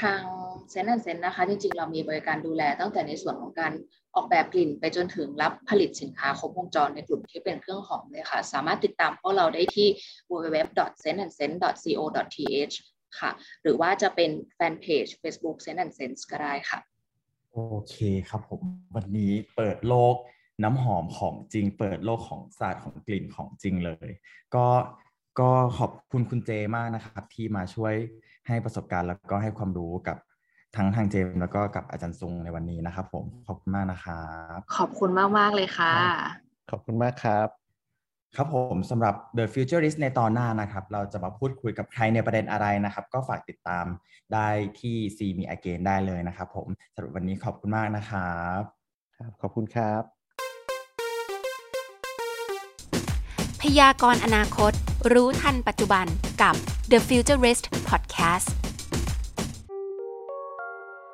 ทาง Sense and Sense นะคะ จริงๆ เรามีบริการดูแลตั้งแต่ในส่วนของการออกแบบกลิ่น ไปจนถึงรับผลิตสินค้าครบวงจรในกลุ่มที่เป็นเครื่องหอมเลยค่ะ สามารถติดตามพวกเราได้ที่ www.senseandsense.co.th ค่ะ หรือว่าจะเป็นแฟนเพจ Facebook Sense and Sense ก็ได้ค่ะ โอเคครับผม วันนี้เปิดโลกน้ำหอมของจริง เปิดโลกของศาสตร์ของกลิ่นของจริงเลย ก็ก็ขอบคุณคุณเจมากนะครับ ที่มาช่วยให้ประสบการณ์แล้วก็ให้ความรู้กับทั้งทางเจมแล้วก็กับอาจารย์ซุงในวันนี้นะครับ ผมขอบคุณมากนะครับ ขอบคุณมากมากเลยค่ะ ขอบคุณมากครับ ครับผมสำหรับ The Futurist ในตอนหน้านะครับ เราจะมาพูดคุยกับใครในประเด็นอะไรนะครับ ก็ฝากติดตามได้ที่ See Me Again ได้เลยนะครับผมสำหรับวันนี้ขอบคุณมากนะครับครับ ขอบคุณครับ พยากรณ์อนาคต รู้ทันปัจจุบันกับ The Futurist Podcast